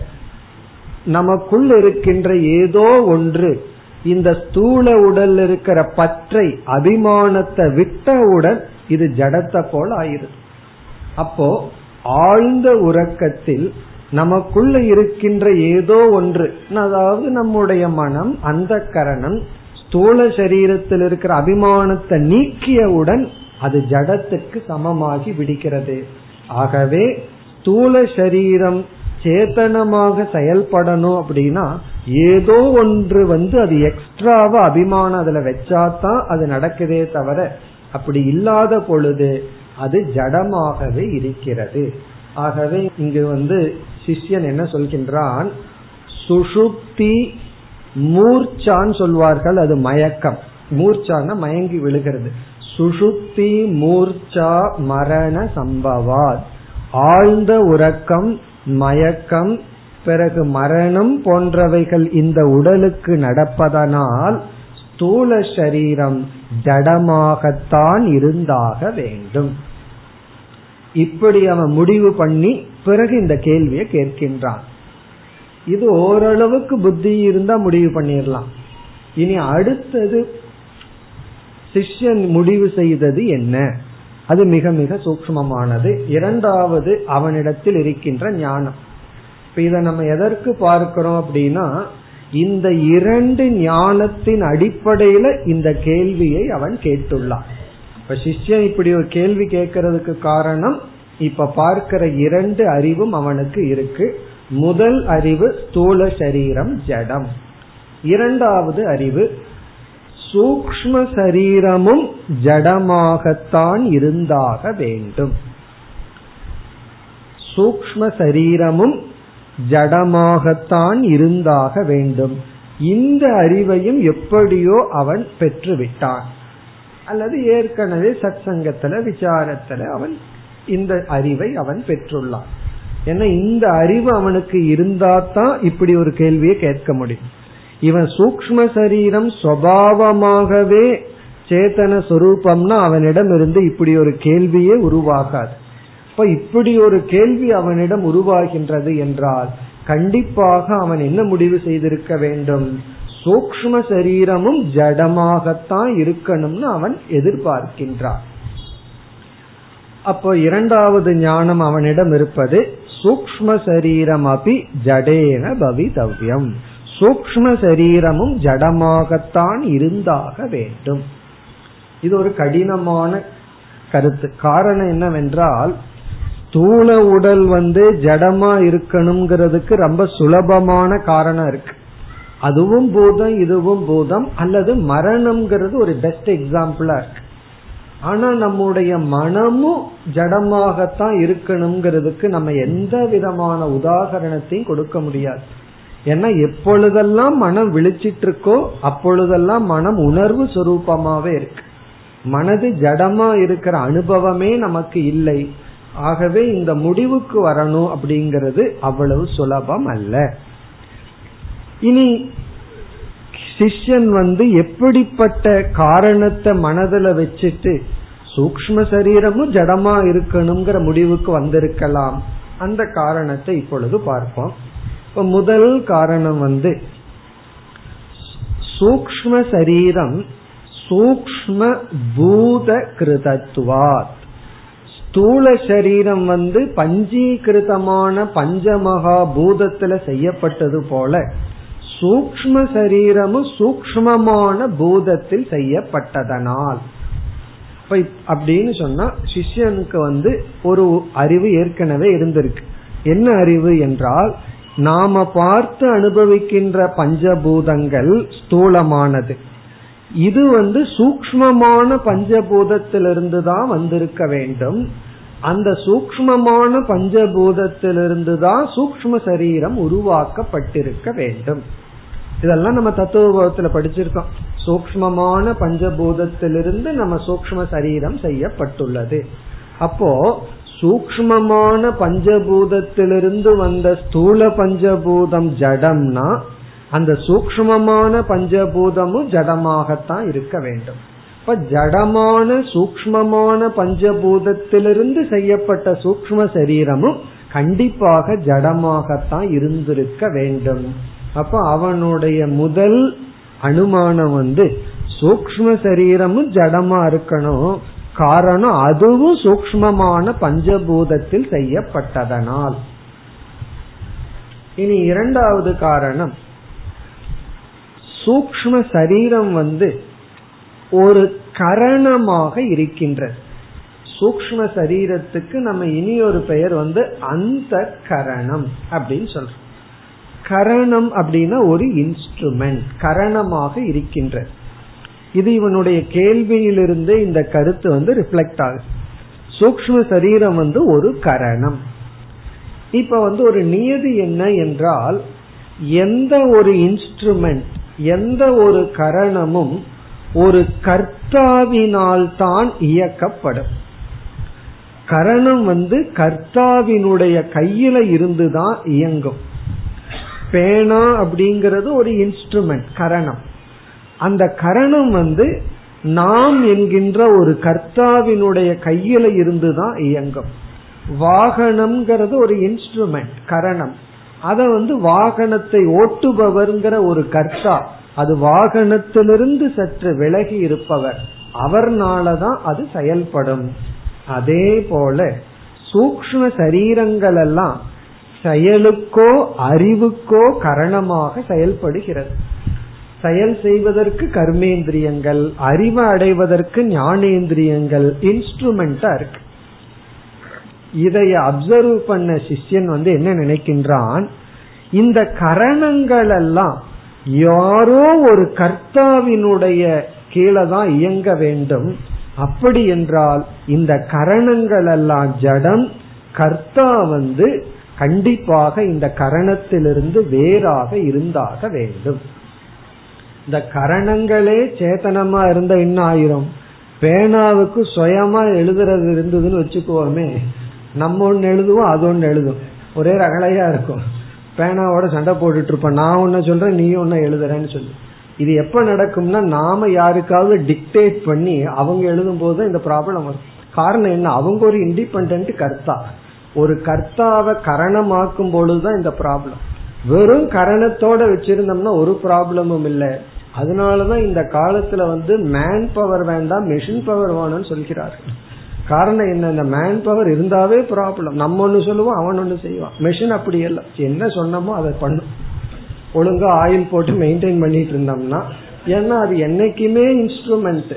நமக்குள் இருக்கின்ற ஏதோ ஒன்று இந்த ஸ்தூல உடல் இருக்கிற பற்றை அபிமானத்தை விட்டவுடன் இது ஜடத்தை போல ஆயிருது அப்போ ஆழ்ந்த உறக்கத்தில் நமக்குள்ள இருக்கின்ற ஏதோ ஒன்று அதாவது நம்முடைய மனம் அந்த கரணம் ஸ்தூல சரீரத்தில் இருக்கிற அபிமானத்தை நீக்கியவுடன் அது ஜடத்துக்கு சமமாகி விடுகிறது. ஆகவே ஸ்தூல சரீரம் சேத்தனமாக செயல்படணும் அப்படின்னா ஏதோ ஒன்று வந்து அது எக்ஸ்ட்ராவா அபிமானம் அதுல வச்சாதான் அது நடக்குதே தவிர அப்படி இல்லாத பொழுது அது ஜடமாகவே இருக்கிறது. ஆகவே இங்கு வந்து சிஷ்யன் என்ன சொல்கின்றான்? சுஷுப்தி மூர்ச்சான்னு சொல்வார்கள் அது மயக்கம். மூர்ச்சான மயங்கி விழுகிறது. சுஷுப்தி மூர்ச்சா மரண சம்பவாத். ஆழ்ந்த உறக்கம் மயக்கம் பிறகு மரணம் போன்றவைகள் இந்த உடலுக்கு நடப்பதனால் ஸ்தூல சரீரம் ஜடமாகத்தான் இருந்தாக வேண்டும். இப்படி அவன் முடிவு பண்ணி பிறகு இந்த கேள்வியை கேட்கின்றான். இது ஓரளவுக்கு புத்தி இருந்தா முடிவு பண்ணிடலாம் இனி அடுத்தது சிஷ்யன் முடிவு செய்தது என்ன? அது மிக மிக சூக்மமானது இரண்டாவது அவனிடத்தில் இருக்கின்ற ஞானம். இப்ப இதை நம்ம எதற்கு பார்க்கிறோம் அப்படின்னா இந்த இரண்டு ஞானத்தின் அடிப்படையில இந்த கேள்வியை அவன் கேட்டுள்ளான். இப்ப சிஷ்யன் இப்படி ஒரு கேள்வி கேட்கறதுக்கு காரணம் இப்ப பார்க்கிற இரண்டு அறிவும் அவனுக்கு இருக்கு. முதல் அறிவு ஸ்தூல சரீரம் ஜடம். இரண்டாவது அறிவு சூக்ம சரீரமும் ஜடமாகத்தான் இருந்தாக வேண்டும். சூக்ம சரீரமும் ஜடமாகத்தான் இருந்தாக வேண்டும். இந்த அறிவையும் எப்படியோ அவன் பெற்றுவிட்டான். அல்லது ஏற்கனவே சத் சங்கத்துல விசாரத்துல அவன் இந்த அறிவை அவன் பெற்றுள்ளான். ஏன்னா இந்த அறிவு அவனுக்கு இருந்தா தான் இப்படி ஒரு கேள்வியை கேட்க முடியும். இவன் சூக்ம சரீரம் சுவாவமாகவே சேத்தன சொரூபம்னா அவனிடம் இருந்து இப்படி ஒரு கேள்வியே உருவாகாது. இப்ப இப்படி ஒரு கேள்வி அவனிடம் உருவாகின்றது என்றால் கண்டிப்பாக அவன் என்ன முடிவு செய்திருக்க வேண்டும்? சூக்ம சரீரமும் ஜடமாகத்தான் இருக்கணும்னு அவன் எதிர்பார்க்கின்றான். அப்போ இரண்டாவது ஞானம் அவனிடம் இருப்பது சூக்ம சரீரம் அபி ஜடேன பவிதவ்யம். சூக்ம சரீரமும் ஜடமாகத்தான் இருந்தாக வேண்டும். இது ஒரு கடினமான கருத்து. காரணம் என்னவென்றால் ஸ்தூல உடல் வந்து ஜடமா இருக்கணுங்கிறதுக்கு ரொம்ப சுலபமான காரணம் இருக்கு. அதுவும் பூதம் இதுவும் பூதம் அல்லது மரணம்ங்கிறது ஒரு பெஸ்ட் எக்ஸாம்பிளா இருக்கு. ஆனா நம்முடைய மனமும் ஜடமாகத்தான் இருக்கணுங்கிறதுக்கு நம்ம எந்த விதமான உதாகரணத்தையும் கொடுக்க முடியாது. ஏன்னா எப்பொழுதெல்லாம் மனம் விழிச்சிட்டு இருக்கோ அப்பொழுதெல்லாம் மனம் உணர்வு சுரூபமாவே இருக்கு. மனது ஜடமா இருக்கிற அனுபவமே நமக்கு இல்லை. ஆகவே இந்த முடிவுக்கு வரணும் அப்படிங்கிறது அவ்வளவு சுலபம் அல்ல. இனி சிஷ்யன் வந்து எப்படிப்பட்ட காரணத்தை மனதில் வச்சுட்டு சூக்ம சரீரமும் ஜடமா இருக்கணுங்கிற முடிவுக்கு வந்திருக்கலாம். அந்த காரணத்தை இப்பொழுது பார்ப்போம். இப்ப முதல் காரணம் வந்து சூக்ம சரீரம் சூக்ம பூத கிருதத்துவாத் ஸ்தூல சரீரம் வந்து பஞ்சீகிருதமான பஞ்சமகா பூதத்துல செய்யப்பட்டது போல சூக்ம சரீரமும் சூக்மமான பூதத்தில் செய்யப்பட்டதனால். அப்படின்னு சொன்னா சிஷ்யனுக்கு வந்து ஒரு அறிவு ஏற்கனவே இருந்திருக்கு. என்ன அறிவு என்றால் நாம பார்த்து அனுபவிக்கின்ற பஞ்சபூதங்கள் ஸ்தூலமானது. இது வந்து சூக்மமான பஞ்சபூதத்திலிருந்து தான் வந்திருக்க வேண்டும். அந்த சூக்மமான பஞ்சபூதத்திலிருந்து தான் சூக்ம சரீரம் உருவாக்கப்பட்டிருக்க வேண்டும். இதெல்லாம் நம்ம தத்துவபோதத்துல படிச்சிருக்கோம். சூக்மமான பஞ்சபூதத்திலிருந்து நம்ம சூக்ம சரீரம் செய்யப்பட்டுள்ளது. அப்போ சூக்மமான பஞ்சபூதத்திலிருந்து வந்த ஸ்தூல பஞ்சபூதம் ஜடம்னா அந்த சூக்மமான பஞ்சபூதமும் ஜடமாகத்தான் இருக்க வேண்டும். இப்ப ஜடமான சூக்மமான பஞ்சபூதத்திலிருந்து செய்யப்பட்ட சூக்ம சரீரமும் கண்டிப்பாக ஜடமாகத்தான் இருந்திருக்க வேண்டும். அப்ப அவனுடைய முதல் அனுமானம் வந்து சூக்ம சரீரமும் ஜடமா இருக்கணும். காரணம் அதுவும் சூக்மமான பஞ்சபூதத்தில் செய்யப்பட்டதனால். இனி இரண்டாவது காரணம் சூக்ம சரீரம் வந்து ஒரு கரணமாக இருக்கின்றது. சூக்ம சரீரத்துக்கு நம்ம இனி ஒரு பெயர் வந்து அந்த கரணம் அப்படின்னு சொல்றோம். கரணம் அப்படின்னா ஒரு இன்ஸ்ட்ருமெண்ட் கரணமாக இருக்கின்ற. இது இவனுடைய கேள்வியிலிருந்து இந்த கருத்து வந்து ரிஃப்ளெக்ட் ஆகுது. சூக்ம சரீரம் வந்து ஒரு கரணம். இப்ப வந்து ஒரு நியதி என்ன என்றால் எந்த ஒரு இன்ஸ்ட்ருமெண்ட் எந்த ஒரு கரணமும் ஒரு கர்த்தாவினால் தான் இயக்கப்படும். கரணம் வந்து கர்த்தாவினுடைய கையில இருந்துதான் இயங்கும். பேனா அப்படிங்கிறது ஒரு இன்ஸ்ட்ருமெண்ட் கரணம். அந்த கரணம் வந்து நாம் என்கின்ற ஒரு கர்த்தாவினுடைய கையில இருந்துதான் இயங்கும். வாகனம்ங்கிறது ஒரு இன்ஸ்ட்ருமெண்ட் கரணம். அத வந்து வாகனத்தை ஓட்டுபவர்ங்கிற ஒரு கர்த்தா அது வாகனத்திலிருந்து சற்று விலகி இருப்பவர். அவர்னாலதான் அது செயல்படும். அதே போல சூக்ம சரீரங்கள் எல்லாம் செயலுக்கோ அறிவுக்கோ கரணமாக செயல்படுகிறது. செயல் செய்வதற்கு கர்மேந்திரியங்கள் அறிவு அடைவதற்கு ஞானேந்திரியங்கள் இன்ஸ்ட்ருமெண்டா இருக்கு. இதை அப்சர்வ் பண்ண சிஷ்யன் வந்து என்ன நினைக்கின்றான்? இந்த கரணங்கள் எல்லாம் யாரோ ஒரு கர்த்தாவினுடைய கீழே தான் இயங்க வேண்டும். அப்படி என்றால் இந்த கரணங்கள் எல்லாம் ஜடம் கர்த்தா வந்து கண்டிப்பாக இந்த கரணத்திலிருந்து வேறாக இருந்தாக வேண்டும். இந்த கரணங்களே சேத்தனமா இருந்த என்ன ஆயிரும் பேனாவுக்கு சுயமா எழுதுறது இருந்ததுன்னு வச்சுக்கோமே நம்ம ஒன்னு எழுதுவோம் அது ஒன்னு எழுதும். ஒரே ரகலையா இருக்கும். பேனாவோட சண்டை போட்டுட்டு இருப்ப நான் ஒன்னு சொல்றேன் நீ ஒன்னு எழுதுறேன்னு சொல்லு. இது எப்ப நடக்கும்னா நாம யாருக்காவது டிக்டேட் பண்ணி அவங்க எழுதும் போது இந்த ப்ராப்ளம் வரும். காரணம் என்ன? அவங்க ஒரு இண்டிபெண்ட் கர்த்தா. ஒரு கர்த்தாவை கரணமாக்கும் பொழுதுதான் இந்த ப்ராப்ளம் வெறும் கரணத்தோட வச்சிருந்தோம்னா ஒரு ப்ராப்ளமும் இல்லை. அதனாலதான் இந்த காலத்துல வந்து மேன் பவர் வேண்டாம் மெஷின் பவர் வேணும்னு சொல்கிறார்கள் காரணம் என்ன? இந்த மேன் பவர் இருந்தாவே ப்ராப்ளம் நம்ம ஒண்ணு சொல்லுவோம் அவன் ஒண்ணு செய்வான். மெஷின் அப்படி இல்லை. என்ன சொன்னமோ அதை பண்ணும். ஒழுங்கா ஆயில் போட்டு மெயின்டைன் பண்ணிட்டு இருந்தோம்னா ஏன்னா அது என்னைக்குமே இன்ஸ்ட்ருமெண்ட்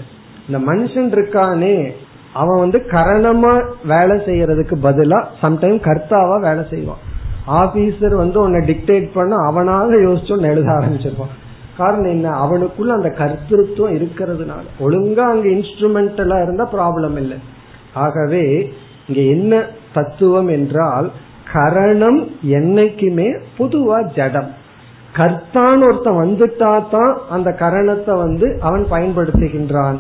இந்த மனுஷன் இருக்கானே அவன் வந்து கரணமா வேலை செய்யறதுக்கு பதிலா சம்டைம் கர்த்தாவா வேலை செய்வான். ஆபீசர் வந்து உன்னை டிக்டேட் பண்ண அவனாக யோசிச்சு ஒன்னு எழுத ஆரம்பிச்சிருப்பான். காரணம் என்ன? அவனுக்குள்ள அந்த கர்த்திருவம் இருக்கிறதுனால. ஒழுங்கா அங்க இன்ஸ்ட்ருமெண்டலா இருந்தா ப்ராப்ளம் இல்லை. ஆகவே இங்க என்ன தத்துவம் என்றால் கரணம் என்னைக்குமே பொதுவா ஜடம். கர்த்தான் ஒருத்தன் வந்துட்டா தான் அந்த கரணத்தை வந்து அவன் பயன்படுத்துகின்றான்.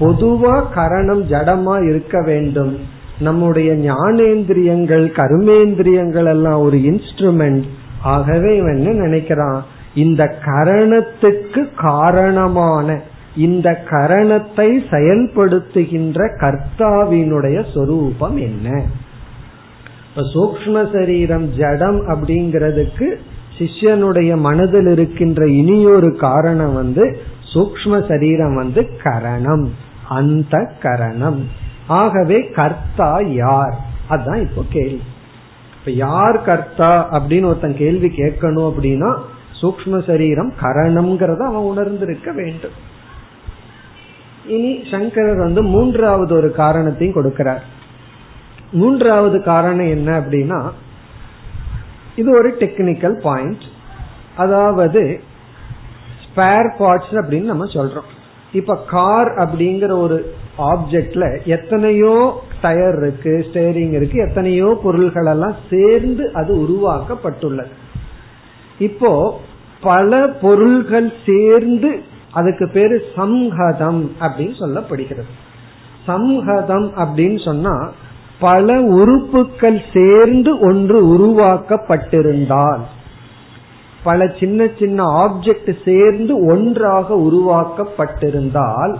பொதுவா கரணம் ஜடமா இருக்க வேண்டும். நம்முடைய ஞானேந்திரியங்கள் கர்மேந்திரியங்கள் எல்லாம் ஒரு இன்ஸ்ட்ருமெண்ட் ஆகவே இவன் என்ன நினைக்கிறான்? இந்த கரணத்துக்கு காரணமான இந்த கரணத்தை செயல்படுத்துகின்ற கர்த்தாவினுடைய சொரூபம் என்ன? சூக்ம சரீரம் ஜடம் அப்படிங்கிறதுக்கு சிஷ்யனுடைய மனதில் இருக்கின்ற இனியொரு காரணம் வந்து சூக்ம சரீரம் வந்து கரணம் அந்த கரணம். ஆகவே கர்த்தா யார்? அதுதான் இப்போ கேள்வி. இப்ப யார் கர்த்தா அப்படின்னு ஒருத்தன் கேள்வி கேட்கணும் அப்படின்னா சூக்ம சரீரம் கரணம்ங்கிறத அவன் உணர்ந்திருக்க வேண்டும். இனி சங்கரர் வந்து மூன்றாவது ஒரு காரணத்தையும் கொடுக்கிறார். மூன்றாவது காரணம் என்ன அப்படின்னா இது ஒரு டெக்னிக்கல் பாயிண்ட் அதாவது ஸ்பேர் பார்ட்ஸ் அப்படின்னு நம்ம சொல்றோம். இப்ப கார் அப்படிங்கிற ஒரு ஆப்ஜெக்ட்ல எத்தனையோ டயர் இருக்கு ஸ்டேரிங் இருக்கு எத்தனையோ பொருள்கள் எல்லாம் சேர்ந்து அது உருவாக்கப்பட்டுள்ளது. இப்போ பல பொருள்கள் சேர்ந்து அதுக்கு பேரு சம்ஹதம் அப்படின்னு சொல்லப்படுகிறது. சம்ஹதம் அப்படின்னு சொன்னா பல உறுப்புகள் சேர்ந்து ஒன்று உருவாக்கப்பட்டிருந்தால் பல சின்ன சின்ன ஆப்ஜெக்ட் சேர்ந்து ஒன்றாக உருவாக்கப்பட்டிருந்தால்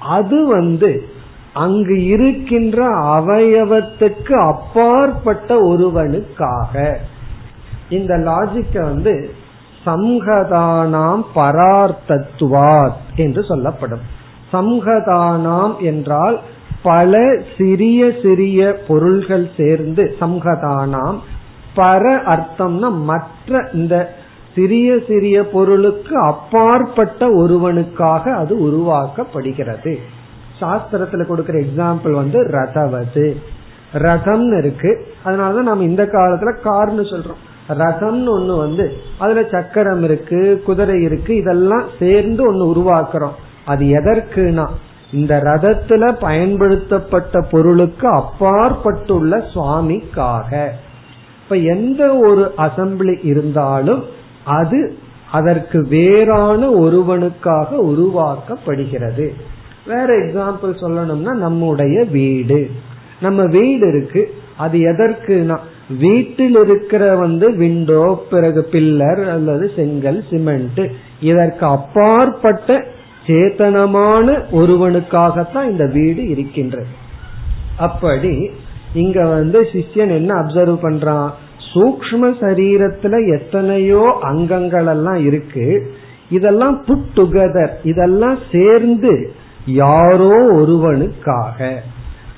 அது வந்து அங்கு இருக்கின்ற அவயவத்துக்கு அப்பாற்பட்ட ஒருவனுக்காக. இந்த லாஜிக்க வந்து சம்ஹதானாம் பரார்த்தத்துவாத் என்று சொல்லப்படும். சம்ஹதானாம் என்றால் பல சிறிய சிறிய பொருள்கள் சேர்ந்து சம்ஹதானாம். பர அர்த்தம்னா மற்ற இந்த சிறிய சிறிய பொருளுக்கு அப்பாற்பட்ட ஒருவனுக்காக அது உருவாக்கப்படுகிறது. சாஸ்திரத்துல கொடுக்கிற எக்ஸாம்பிள் வந்து ரதவது. ரதம்னு இருக்கு. அதனாலதான் நம்ம இந்த காலத்துல கார்னு சொல்றோம். ரதம்னு ஒண்ணு வந்து அதுல சக்கரம் இருக்கு குதிரை இருக்கு இதெல்லாம் சேர்ந்து ஒன்னு உருவாக்குறோம். அது எதற்குனா இந்த ரதத்துல பயன்படுத்தப்பட்ட பொருளுக்கு அப்பாற்பட்டுள்ள சுவாமிக்காக. இப்ப எந்த ஒரு அசம்பிளி இருந்தாலும் அது அதற்கு வேறான ஒருவனுக்காக உருவாக்கப்படுகிறது. வேற எக்ஸாம்பிள் சொல்லணும்னா நம்முடைய வீடு. நம்ம வீடு இருக்கு. அது எதற்குனா வீட்டில் இருக்கிற வந்து விண்டோ பிறகு பில்லர் அல்லது செங்கல் சிமெண்ட் இதற்கு அப்பாற்பட்ட சேத்தனமான ஒருவனுக்காகத்தான் இந்த வீடு இருக்கின்றது. அப்படி இங்க வந்து சிஷ்யன் என்ன அப்சர்வ் பண்றான்? சூக்ம சரீரத்துல எத்தனையோ அங்கங்கள் எல்லாம் இருக்கு. இதெல்லாம் புட் டுகெதர் இதெல்லாம் சேர்ந்து யாரோ ஒருவனுக்காக.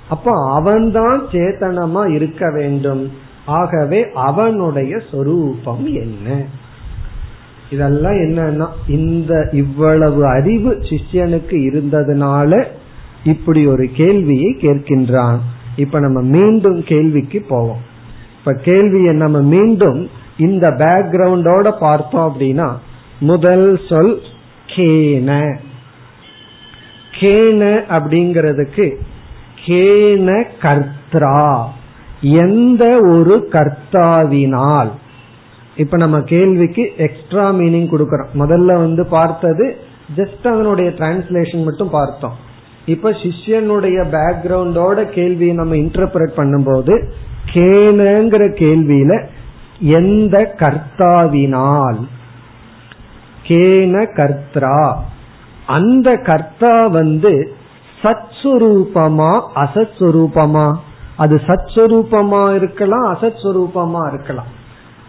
அப்ப அவன்தான் சேத்தனமா இருக்க வேண்டும். ஆகவே அவனுடைய சொரூபம் என்ன? இதெல்லாம் என்னன்னா இந்த இவ்வளவு அறிவு சிஷ்யனுக்கு இருந்ததுனால இப்படி ஒரு கேள்வியை கேட்கின்றான். இப்ப நம்ம மீண்டும் கேள்விக்கு போவோம். இப்ப கேள்வியை நம்ம மீண்டும் இந்த பேக்ரவுண்டோட பார்த்தோம் அப்படின்னா முதல் சொல் கேன. கேன அப்படிங்கிறதுக்கு கேன கர்த்தா எந்த ஒரு கர்த்தாவினால் இப்ப நம்ம கேள்விக்கு எக்ஸ்ட்ரா மீனிங் கொடுக்கறோம். முதல்ல வந்து பார்த்தது ஜஸ்ட் அதனுடைய டிரான்ஸ்லேஷன் மட்டும் பார்த்தோம். இப்ப சிஷ்யனுடைய பேக்ரவுண்டோட கேள்வியை நம்ம இன்டர்பிரட் பண்ணும்போது கேனங்கிற கேள்வியில எந்த கர்த்தாவினால்? கேன கர்த்தா அந்த கர்த்தா வந்து சத்ஸ்வரூபமா அசத்ஸ்வரூபமா? அது சத்ஸ்வரூபமா இருக்கலாம் அசத்ஸ்வரூபமா இருக்கலாம்.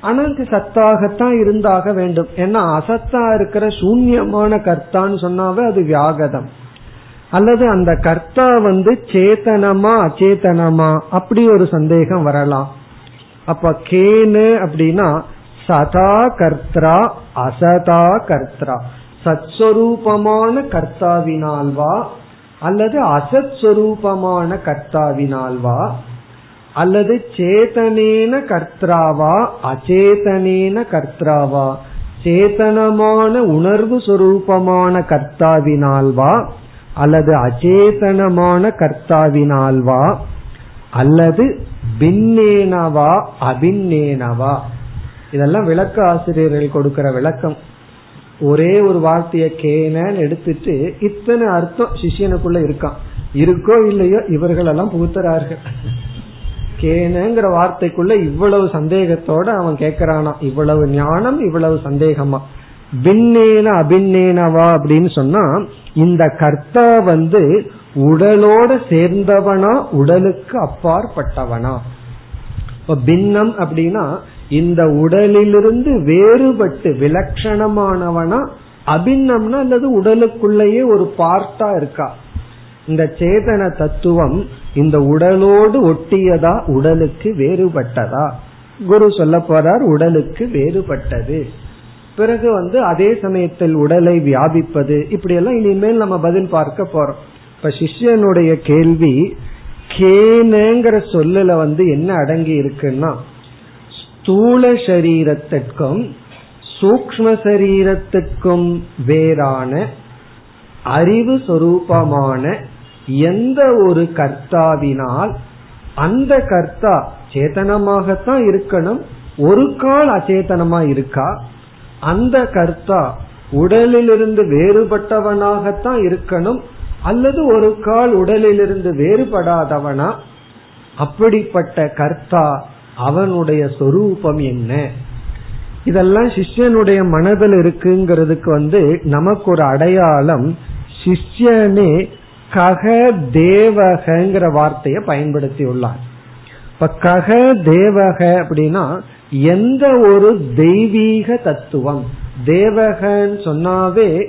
ஆனா அது சத்தாகத்தான் இருந்தாக வேண்டும். ஏன்னா அசத்தா இருக்கிற சூன்யமான கர்த்தான்னு சொன்னாவே அது வியாகதம். அல்லது அந்த கர்த்தா வந்து சேத்தனமா அச்சேதனமா அப்படி ஒரு சந்தேகம் வரலாம். அப்ப கேனு அப்படின்னா சதா கர்த்தா அசதா கர்த்தா சத்ஸ்வரூபமான கர்த்தாவினால்வா? அல்லது அசத் சொரூபமான கர்த்தாவினால்வா? அல்லது சேதனேன கர்த்தாவா அச்சேதனேன கர்த்தாவா சேதனமான உணர்வு சுரூபமான கர்த்தாவினால்வா? அல்லது அச்சேதனமான கர்த்தாவினால்வா? அல்லது பின்னேனவா அபின்னேனவா? இதெல்லாம் விளக்க ஆசிரியர்கள் கொடுக்கிற விளக்கம். ஒரே ஒரு வார்த்தைய கேனன்னு எடுத்துட்டு இத்தனை அர்த்தம் சிஷியனுக்குள்ள இருக்கான். இருக்கோ இல்லையோ இவர்கள் எல்லாம் புகுத்துறார்கள். கேனங்கிற வார்த்தைக்குள்ள இவ்வளவு சந்தேகத்தோட அவன் கேக்குறானா? இவ்வளவு ஞானம் இவ்வளவு சந்தேகமா? பின்னேன அபின்னேனவா அப்படின்னு சொன்னா இந்த கர்த்தா வந்து உடலோட சேர்ந்தவனா உடலுக்கு அப்பாற்பட்டவனா? பின்னம் அப்படின்னா இந்த உடலிலிருந்து வேறுபட்டு விலட்சணமானவனா அபின்னம்னா அல்லது உடலுக்குள்ளேயே ஒரு பார்ட்டா இருக்கா? இந்த சேதன தத்துவம் இந்த உடலோடு ஒட்டியதா உடலுக்கு வேறுபட்டதா? குரு சொல்ல போறார் உடலுக்கு வேறுபட்டது. பிறகு வந்து அதே சமயத்தில் உடலை வியாபிப்பது இப்படி எல்லாம் இனிமேல் நம்ம பதில் பார்க்க போறோம். இப்ப சிஷ்யனுடைய கேள்வி கேனுங்கிற சொல்லுல வந்து என்ன அடங்கி இருக்குன்னா ஸ்தூல சரீரத்திற்கும் சூக்ம சரீரத்துக்கும் வேறான அறிவு சொரூபமான எந்த ஒரு கர்த்தாவினால் அந்த கர்த்தா சேத்தனமாகத்தான் இருக்கணும் ஒரு கால் அச்சேதனமா இருக்கா? அந்த கர்த்தா உடலிலிருந்து வேறுபட்டவனாகத்தான் இருக்கணும் அல்லது ஒரு கால் உடலிலிருந்து வேறுபடாதவனா? அப்படிப்பட்ட கர்த்தா அவனுடைய சொரூபம் என்ன? இதெல்லாம் சிஷ்யனுடைய மனதில் இருக்குங்கிறதுக்கு வந்து நமக்கு ஒரு அடையாளம் சிஷ்யனே கக தேவகங்கிற வார்த்தையை பயன்படுத்தி உள்ளார் இப்ப கக தேவக அப்படின்னா எந்த ஒரு தெய்வீக தத்துவம். தேவகன்னு சொன்னாவே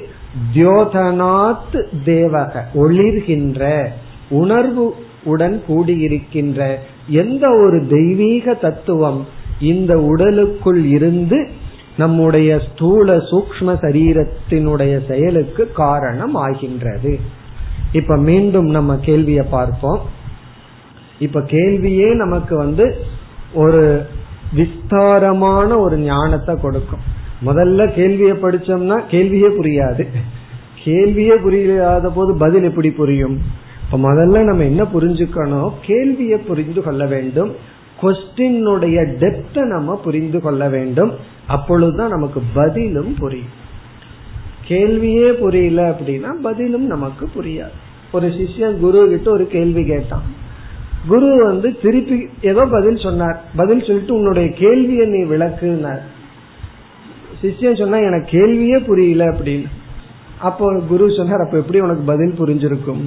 தியோதனாத் தேவக ஒளிர்கின்ற உணர்வு உடன் கூடியிருக்கின்ற எந்த ஒரு தெய்வீக தத்துவம் இந்த உடலுக்குள் இருந்து நம்முடைய ஸ்தூல சூக்ம சரீரத்தினுடைய செயலுக்கு காரணம் ஆகின்றது. இப்ப மீண்டும் நம்ம கேள்வியை பார்ப்போம். இப்ப கேள்வியே நமக்கு வந்து ஒரு விஸ்தாரமான ஒரு ஞானத்தை கொடுக்கும். முதல்ல கேள்வியை படிச்சோம்னா கேள்வியே புரியாது. கேள்வியே புரியாத போது பதில் எப்படி புரியும்? இப்ப முதல்ல நம்ம என்ன புரிஞ்சுக்கணும்? கேள்வியை புரிந்து கொள்ள வேண்டும். கொஸ்டினுடைய டெப்த நம்ம புரிந்து கொள்ள வேண்டும். அப்பொழுதுதான் நமக்கு பதிலும் புரியும். கேள்வியே புரியல அப்படின்னா பதிலும் நமக்கு புரியாது. ஒரு சிஷ்யன் குரு கிட்ட ஒரு கேள்வி கேட்டான். குரு வந்து திருப்பி ஏதோ பதில் சொன்னார். பதில் சொல்லிட்டு உன்னுடைய கேள்வியை நீ விளக்குனார். சிஷ்யன் சொன்னா எனக்கு கேள்வியே புரியல அப்படின்னு. அப்போ குரு சொன்னார் அப்ப எப்படி உனக்கு பதில் புரிஞ்சிருக்கும்?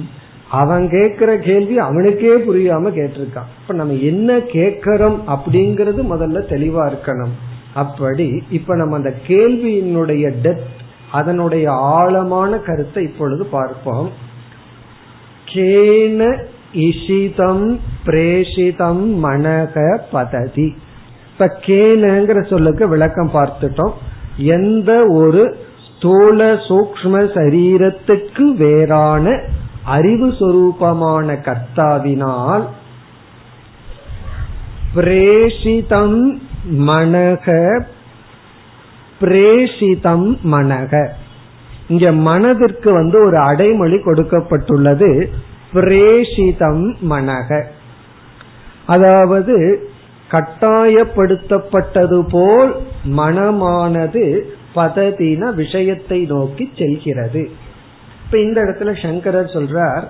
அவன் கேட்கிற கேள்வி அவனுக்கே புரியாம கேட்டிருக்கான். இப்ப நம்ம என்ன கேட்கறோம் அப்படிங்கறது முதல்ல தெளிவா இருக்கணும். அப்படி இப்ப நம்ம அந்த கேள்வியினுடைய டெப்த் அதனுடைய ஆழமான கருத்தை இப்பொழுது பார்ப்போம். கேன இஷிதம் பிரேஷிதம் மனக பததி. இப்ப கேனங்கிற சொல்லுக்கு விளக்கம் பார்த்துட்டோம். எந்த ஒரு ஸ்தூல சூக்ம சரீரத்துக்கு வேறான அறிவு சொரூபமான கர்த்தாவினால் பிரேஷிதம் மனக பிரேஷிதம் மனக. இங்க மனதிற்கு வந்து ஒரு அடைமொழி கொடுக்கப்பட்டுள்ளது. பிரேஷிதம் மனக. அதாவது கட்டாயப்படுத்தப்பட்டது போல் மனமானது பததின விஷயத்தை நோக்கி செல்கிறது. இப்ப இந்த இடத்துல சங்கரர் சொல்றார்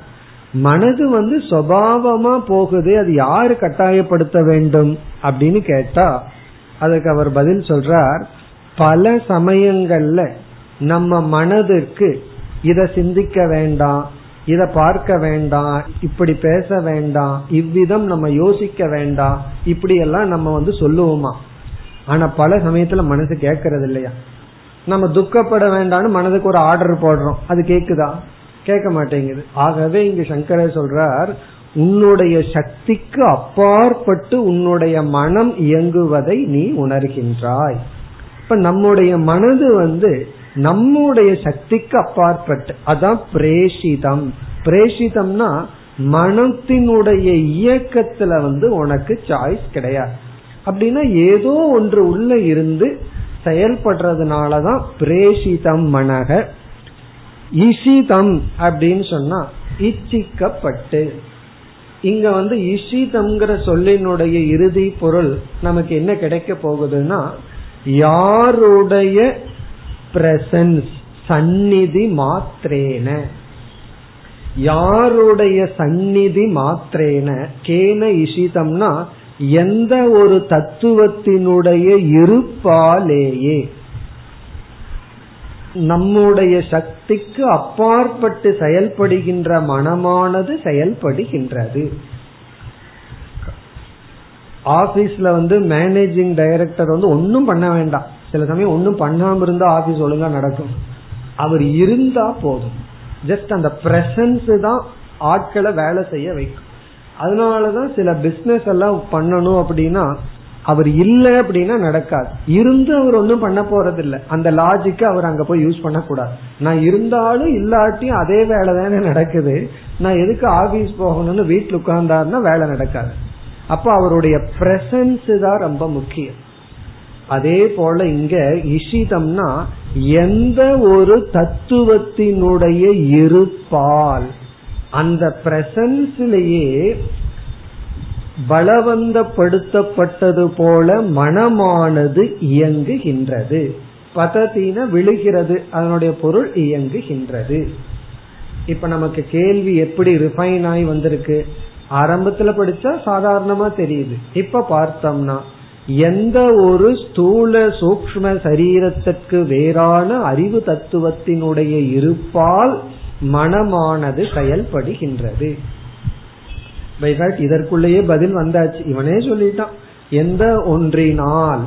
மனது வந்து சுவாவமா போகுது அது யாரு கட்டாயப்படுத்த வேண்டும் அப்படின்னு கேட்டா அதுக்கு அவர் பதில் சொல்றார் பல சமயங்கள்ல நம்ம மனதிற்கு இத சிந்திக்க வேண்டாம் இத பார்க்க வேண்டாம் இப்படி பேச வேண்டாம் இவ்விதம் நம்ம யோசிக்க வேண்டாம் இப்படி எல்லாம் நம்ம வந்து சொல்லுவோமா? ஆனா பல சமயத்துல மனசு கேட்கறது இல்லையா நம்ம துக்கப்பட வேண்டாம்னு மனதுக்கு ஒரு ஆர்டர் போடுறோம். அது கேக்குதா? கேட்க மாட்டேங்குது. ஆகவே இங்கு சங்கரர் சொல்றார் உன்னுடைய சக்திக்கு அப்பாற்பட்டு உன்னுடைய மனம் இயங்குவதை நீ உணர்கின்றாய். இப்ப நம்முடைய மனது வந்து நம்முடைய சக்திக்கு அப்பாற்பட்டு அதான் பிரேஷிதம். பிரேஷிதம்னா மனத்தினுடைய இயக்கத்துல வந்து உனக்கு சாய்ஸ் கிடையாது. அப்படின்னா ஏதோ ஒன்று உள்ள இருந்து செயல்படுறதுனாலதான் பிரேஷிதம் மனக. இஷிதம் அப்படின்னு சொன்னா இச்சிக்கப்பட்டு. இங்க வந்து இஷிதம்ங்கிற சொல்லினுடைய இறுதி பொருள் நமக்கு என்ன கிடைக்க போகுதுன்னா யாருடைய பிரசன்ஸ் சந்நிதி மாத்திரேன? யாருடைய சந்நிதி மாத்திரேன? கேன இஷிதம்னா எந்த ஒரு தத்துவத்தினுடைய இருப்பாலேயே. நம்முடைய சக்திக்கு அப்பாற்பட்டு செயல்படுகின்ற மனமானது செயல்படுகின்றது. ஆபீஸ்ல வந்து மேனேஜிங் டைரக்டர் வந்து ஒன்னும் பண்ண வேண்டாம். சில சமயம் ஒன்னும் பண்ணாம இருந்தா ஆபீஸ் ஒழுங்கா நடக்கும். அவர் இருந்தா போதும். ஜஸ்ட் அந்த பிரசன்ஸ் தான் ஆட்களை வேலை செய்ய வைக்கும். அதனாலதான் சில பிசினஸ் எல்லாம் பண்ணணும் அப்படின்னா அவர் இல்லை அப்படின்னா நடக்காது. இருந்து அவர் ஒன்றும் பண்ண போறது இல்லை அந்த லாஜிக்க அவர் அங்க போய் யூஸ் பண்ணக்கூடாது. நான் இருந்தாலும் இல்லாட்டியும் அதே வேலை தானே நடக்குது. நான் எதுக்கு ஆபீஸ் போகணும்னு வீட்டில் உட்கார்ந்தாருன்னா வேலை நடக்காது. அப்ப அவருடைய பிரசன்ஸ் தான் ரொம்ப முக்கியம். அதே போல இங்க இஷிதம்னா எந்த ஒரு தத்துவத்தினுடைய இருப்பால். அந்த பிரசன்ஸ்லேயே பலவந்தப்படுத்தப்பட்டது போல மனமானது இயங்குகின்றது. பதத்தின விழுகிறது அதனுடைய பொருள் இயங்குகின்றது. இப்ப நமக்கு கேள்வி எப்படி ரிஃபைன் ஆகி வந்திருக்கு? ஆரம்பத்துல படிச்சா சாதாரணமா தெரியுது. இப்ப பார்த்தோம்னா எந்த ஒரு ஸ்தூல சூக்ம சரீரத்திற்கு வேறான அறிவு தத்துவத்தினுடைய இருப்பால் மனமானது செயல்படுகின்றது. இதற்குள்ளேயே பதில் வந்தாச்சு. இவனே சொல்லிட்டான். எந்த ஒன்றினால்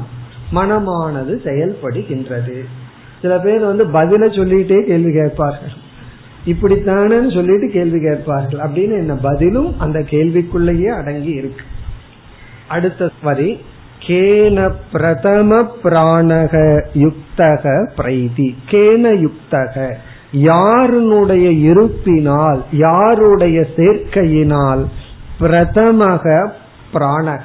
மனமானது செயல்படுகின்றது. சில பேர் வந்து பதில சொல்லிட்டே கேள்வி கேட்பார்கள். இப்படித்தானு சொல்லிட்டு கேள்வி கேட்பார்கள். அப்படின்னு என்ன பதிலும் அந்த கேள்விக்குள்ளேயே அடங்கி இருக்கு. அடுத்த வரி கேன பிரதம பிராணக யுக்தக பிரைதி. கேன யுக்தக யாருனுடைய இருப்பினால் யாருடைய சேர்க்கையினால் பிரதமக பிராணக.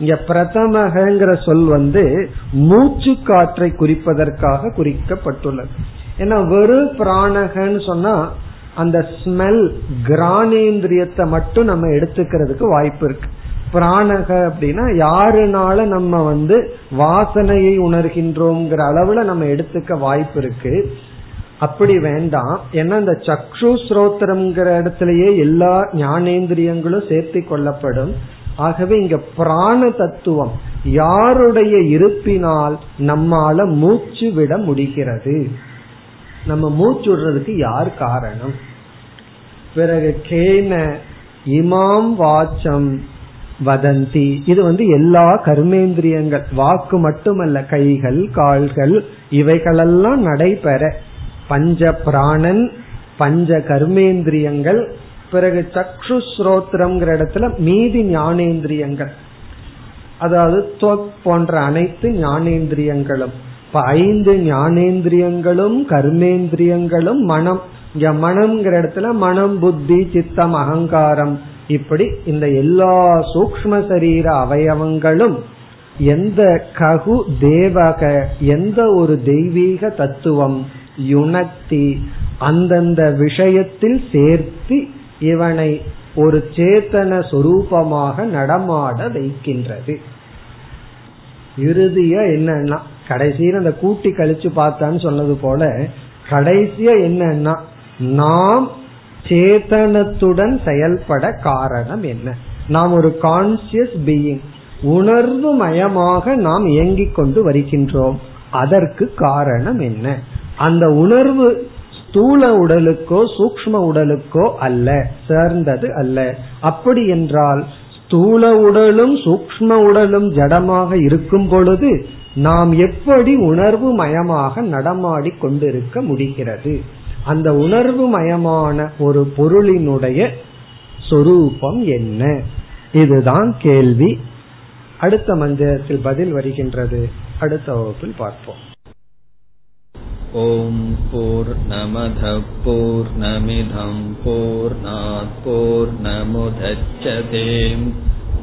இங்க பிரதமகங்கிற சொல் வந்து மூச்சு காற்றை குறிப்பதற்காக குறிக்கப்பட்டுள்ளது. ஏன்னா வெறும் பிராணகன்னு சொன்னா அந்த ஸ்மெல் கிரானேந்திரியத்தை மட்டும் நம்ம எடுத்துக்கிறதுக்கு வாய்ப்பு இருக்கு. பிராணக அப்படின்னா யாருனால நம்ம வந்து வாசனையை உணர்கின்றோங்கிற அளவுல நம்ம எடுத்துக்க வாய்ப்பு இருக்கு. அப்படி வேண்டாம். ஏன்னா இந்த சக்ஷு ஸ்ரோத்திரம்ங்கிற இடத்துலயே எல்லா ஞானேந்திரியங்களும் சேர்த்தி கொள்ளப்படும். ஆகவே இங்க பிராண தத்துவம் யாருடைய இருப்பினால் நம்மால மூச்சு விட முடிகிறது? நம்ம மூச்சு விடுறதுக்கு யார் காரணம்? பிறகு கேன இமாம் வாச்சம் வதந்தி. இது வந்து எல்லா கர்மேந்திரியங்கள். வாக்கு மட்டுமல்ல கைகள் கால்கள் இவைகளெல்லாம் நடைபெற. பஞ்ச பிராணன் பஞ்ச கர்மேந்திரியங்கள் பிறகு சக்ஷு ஸ்ரோத்திரம்ங்கிற இடத்துல மீதி ஞானேந்திரியங்கள். அதாவது போன்ற அனைத்து ஞானேந்திரியங்களும். இப்ப ஐந்து ஞானேந்திரியங்களும் கர்மேந்திரியங்களும் மனம். இங்க மனம்ங்கிற இடத்துல மனம் புத்தி சித்தம் அகங்காரம். இப்படி இந்த எல்லா சூக்ம சரீர அவயவங்களும் எந்த ககு தேவக எந்த ஒரு தெய்வீக தத்துவம் யுனக்தி அந்தந்த விஷயத்தில் சேர்த்து இவனை ஒரு சேத்தன சொரூபமாக நடமாட வைக்கின்றது. இறுதியா என்னன்னா கடைசியில் அந்த கூட்டி கழிச்சு பார்த்தான்னு சொன்னது போல கடைசியா என்னன்னா நாம் சேத்தனத்துடன் செயல்பட காரணம் என்ன? நாம் ஒரு கான்சியஸ் பீயிங் உணர்வு மயமாக நாம் இயங்கிக் கொண்டு வருகின்றோம். அதற்கு காரணம் என்ன? அந்த உணர்வு ஸ்தூல உடலுக்கோ சூக்ம உடலுக்கோ அல்ல சேர்ந்தது அல்ல. அப்படி என்றால் ஸ்தூல உடலும் சூக்ம உடலும் ஜடமாக இருக்கும் பொழுது நாம் எப்படி உணர்வு மயமாக நடமாடி கொண்டிருக்க முடிகிறது அந்த உணர்வு மயமான ஒரு பொருளினுடைய சொரூபம் என்ன இதுதான் கேள்வி அடுத்த மந்திரத்தில் பதில் வருகின்றது அடுத்த வகுப்பில் பார்ப்போம் ॐ पूर्णमधः पूर्णमिधम् पूर्णात् पूर्णमुदच्छते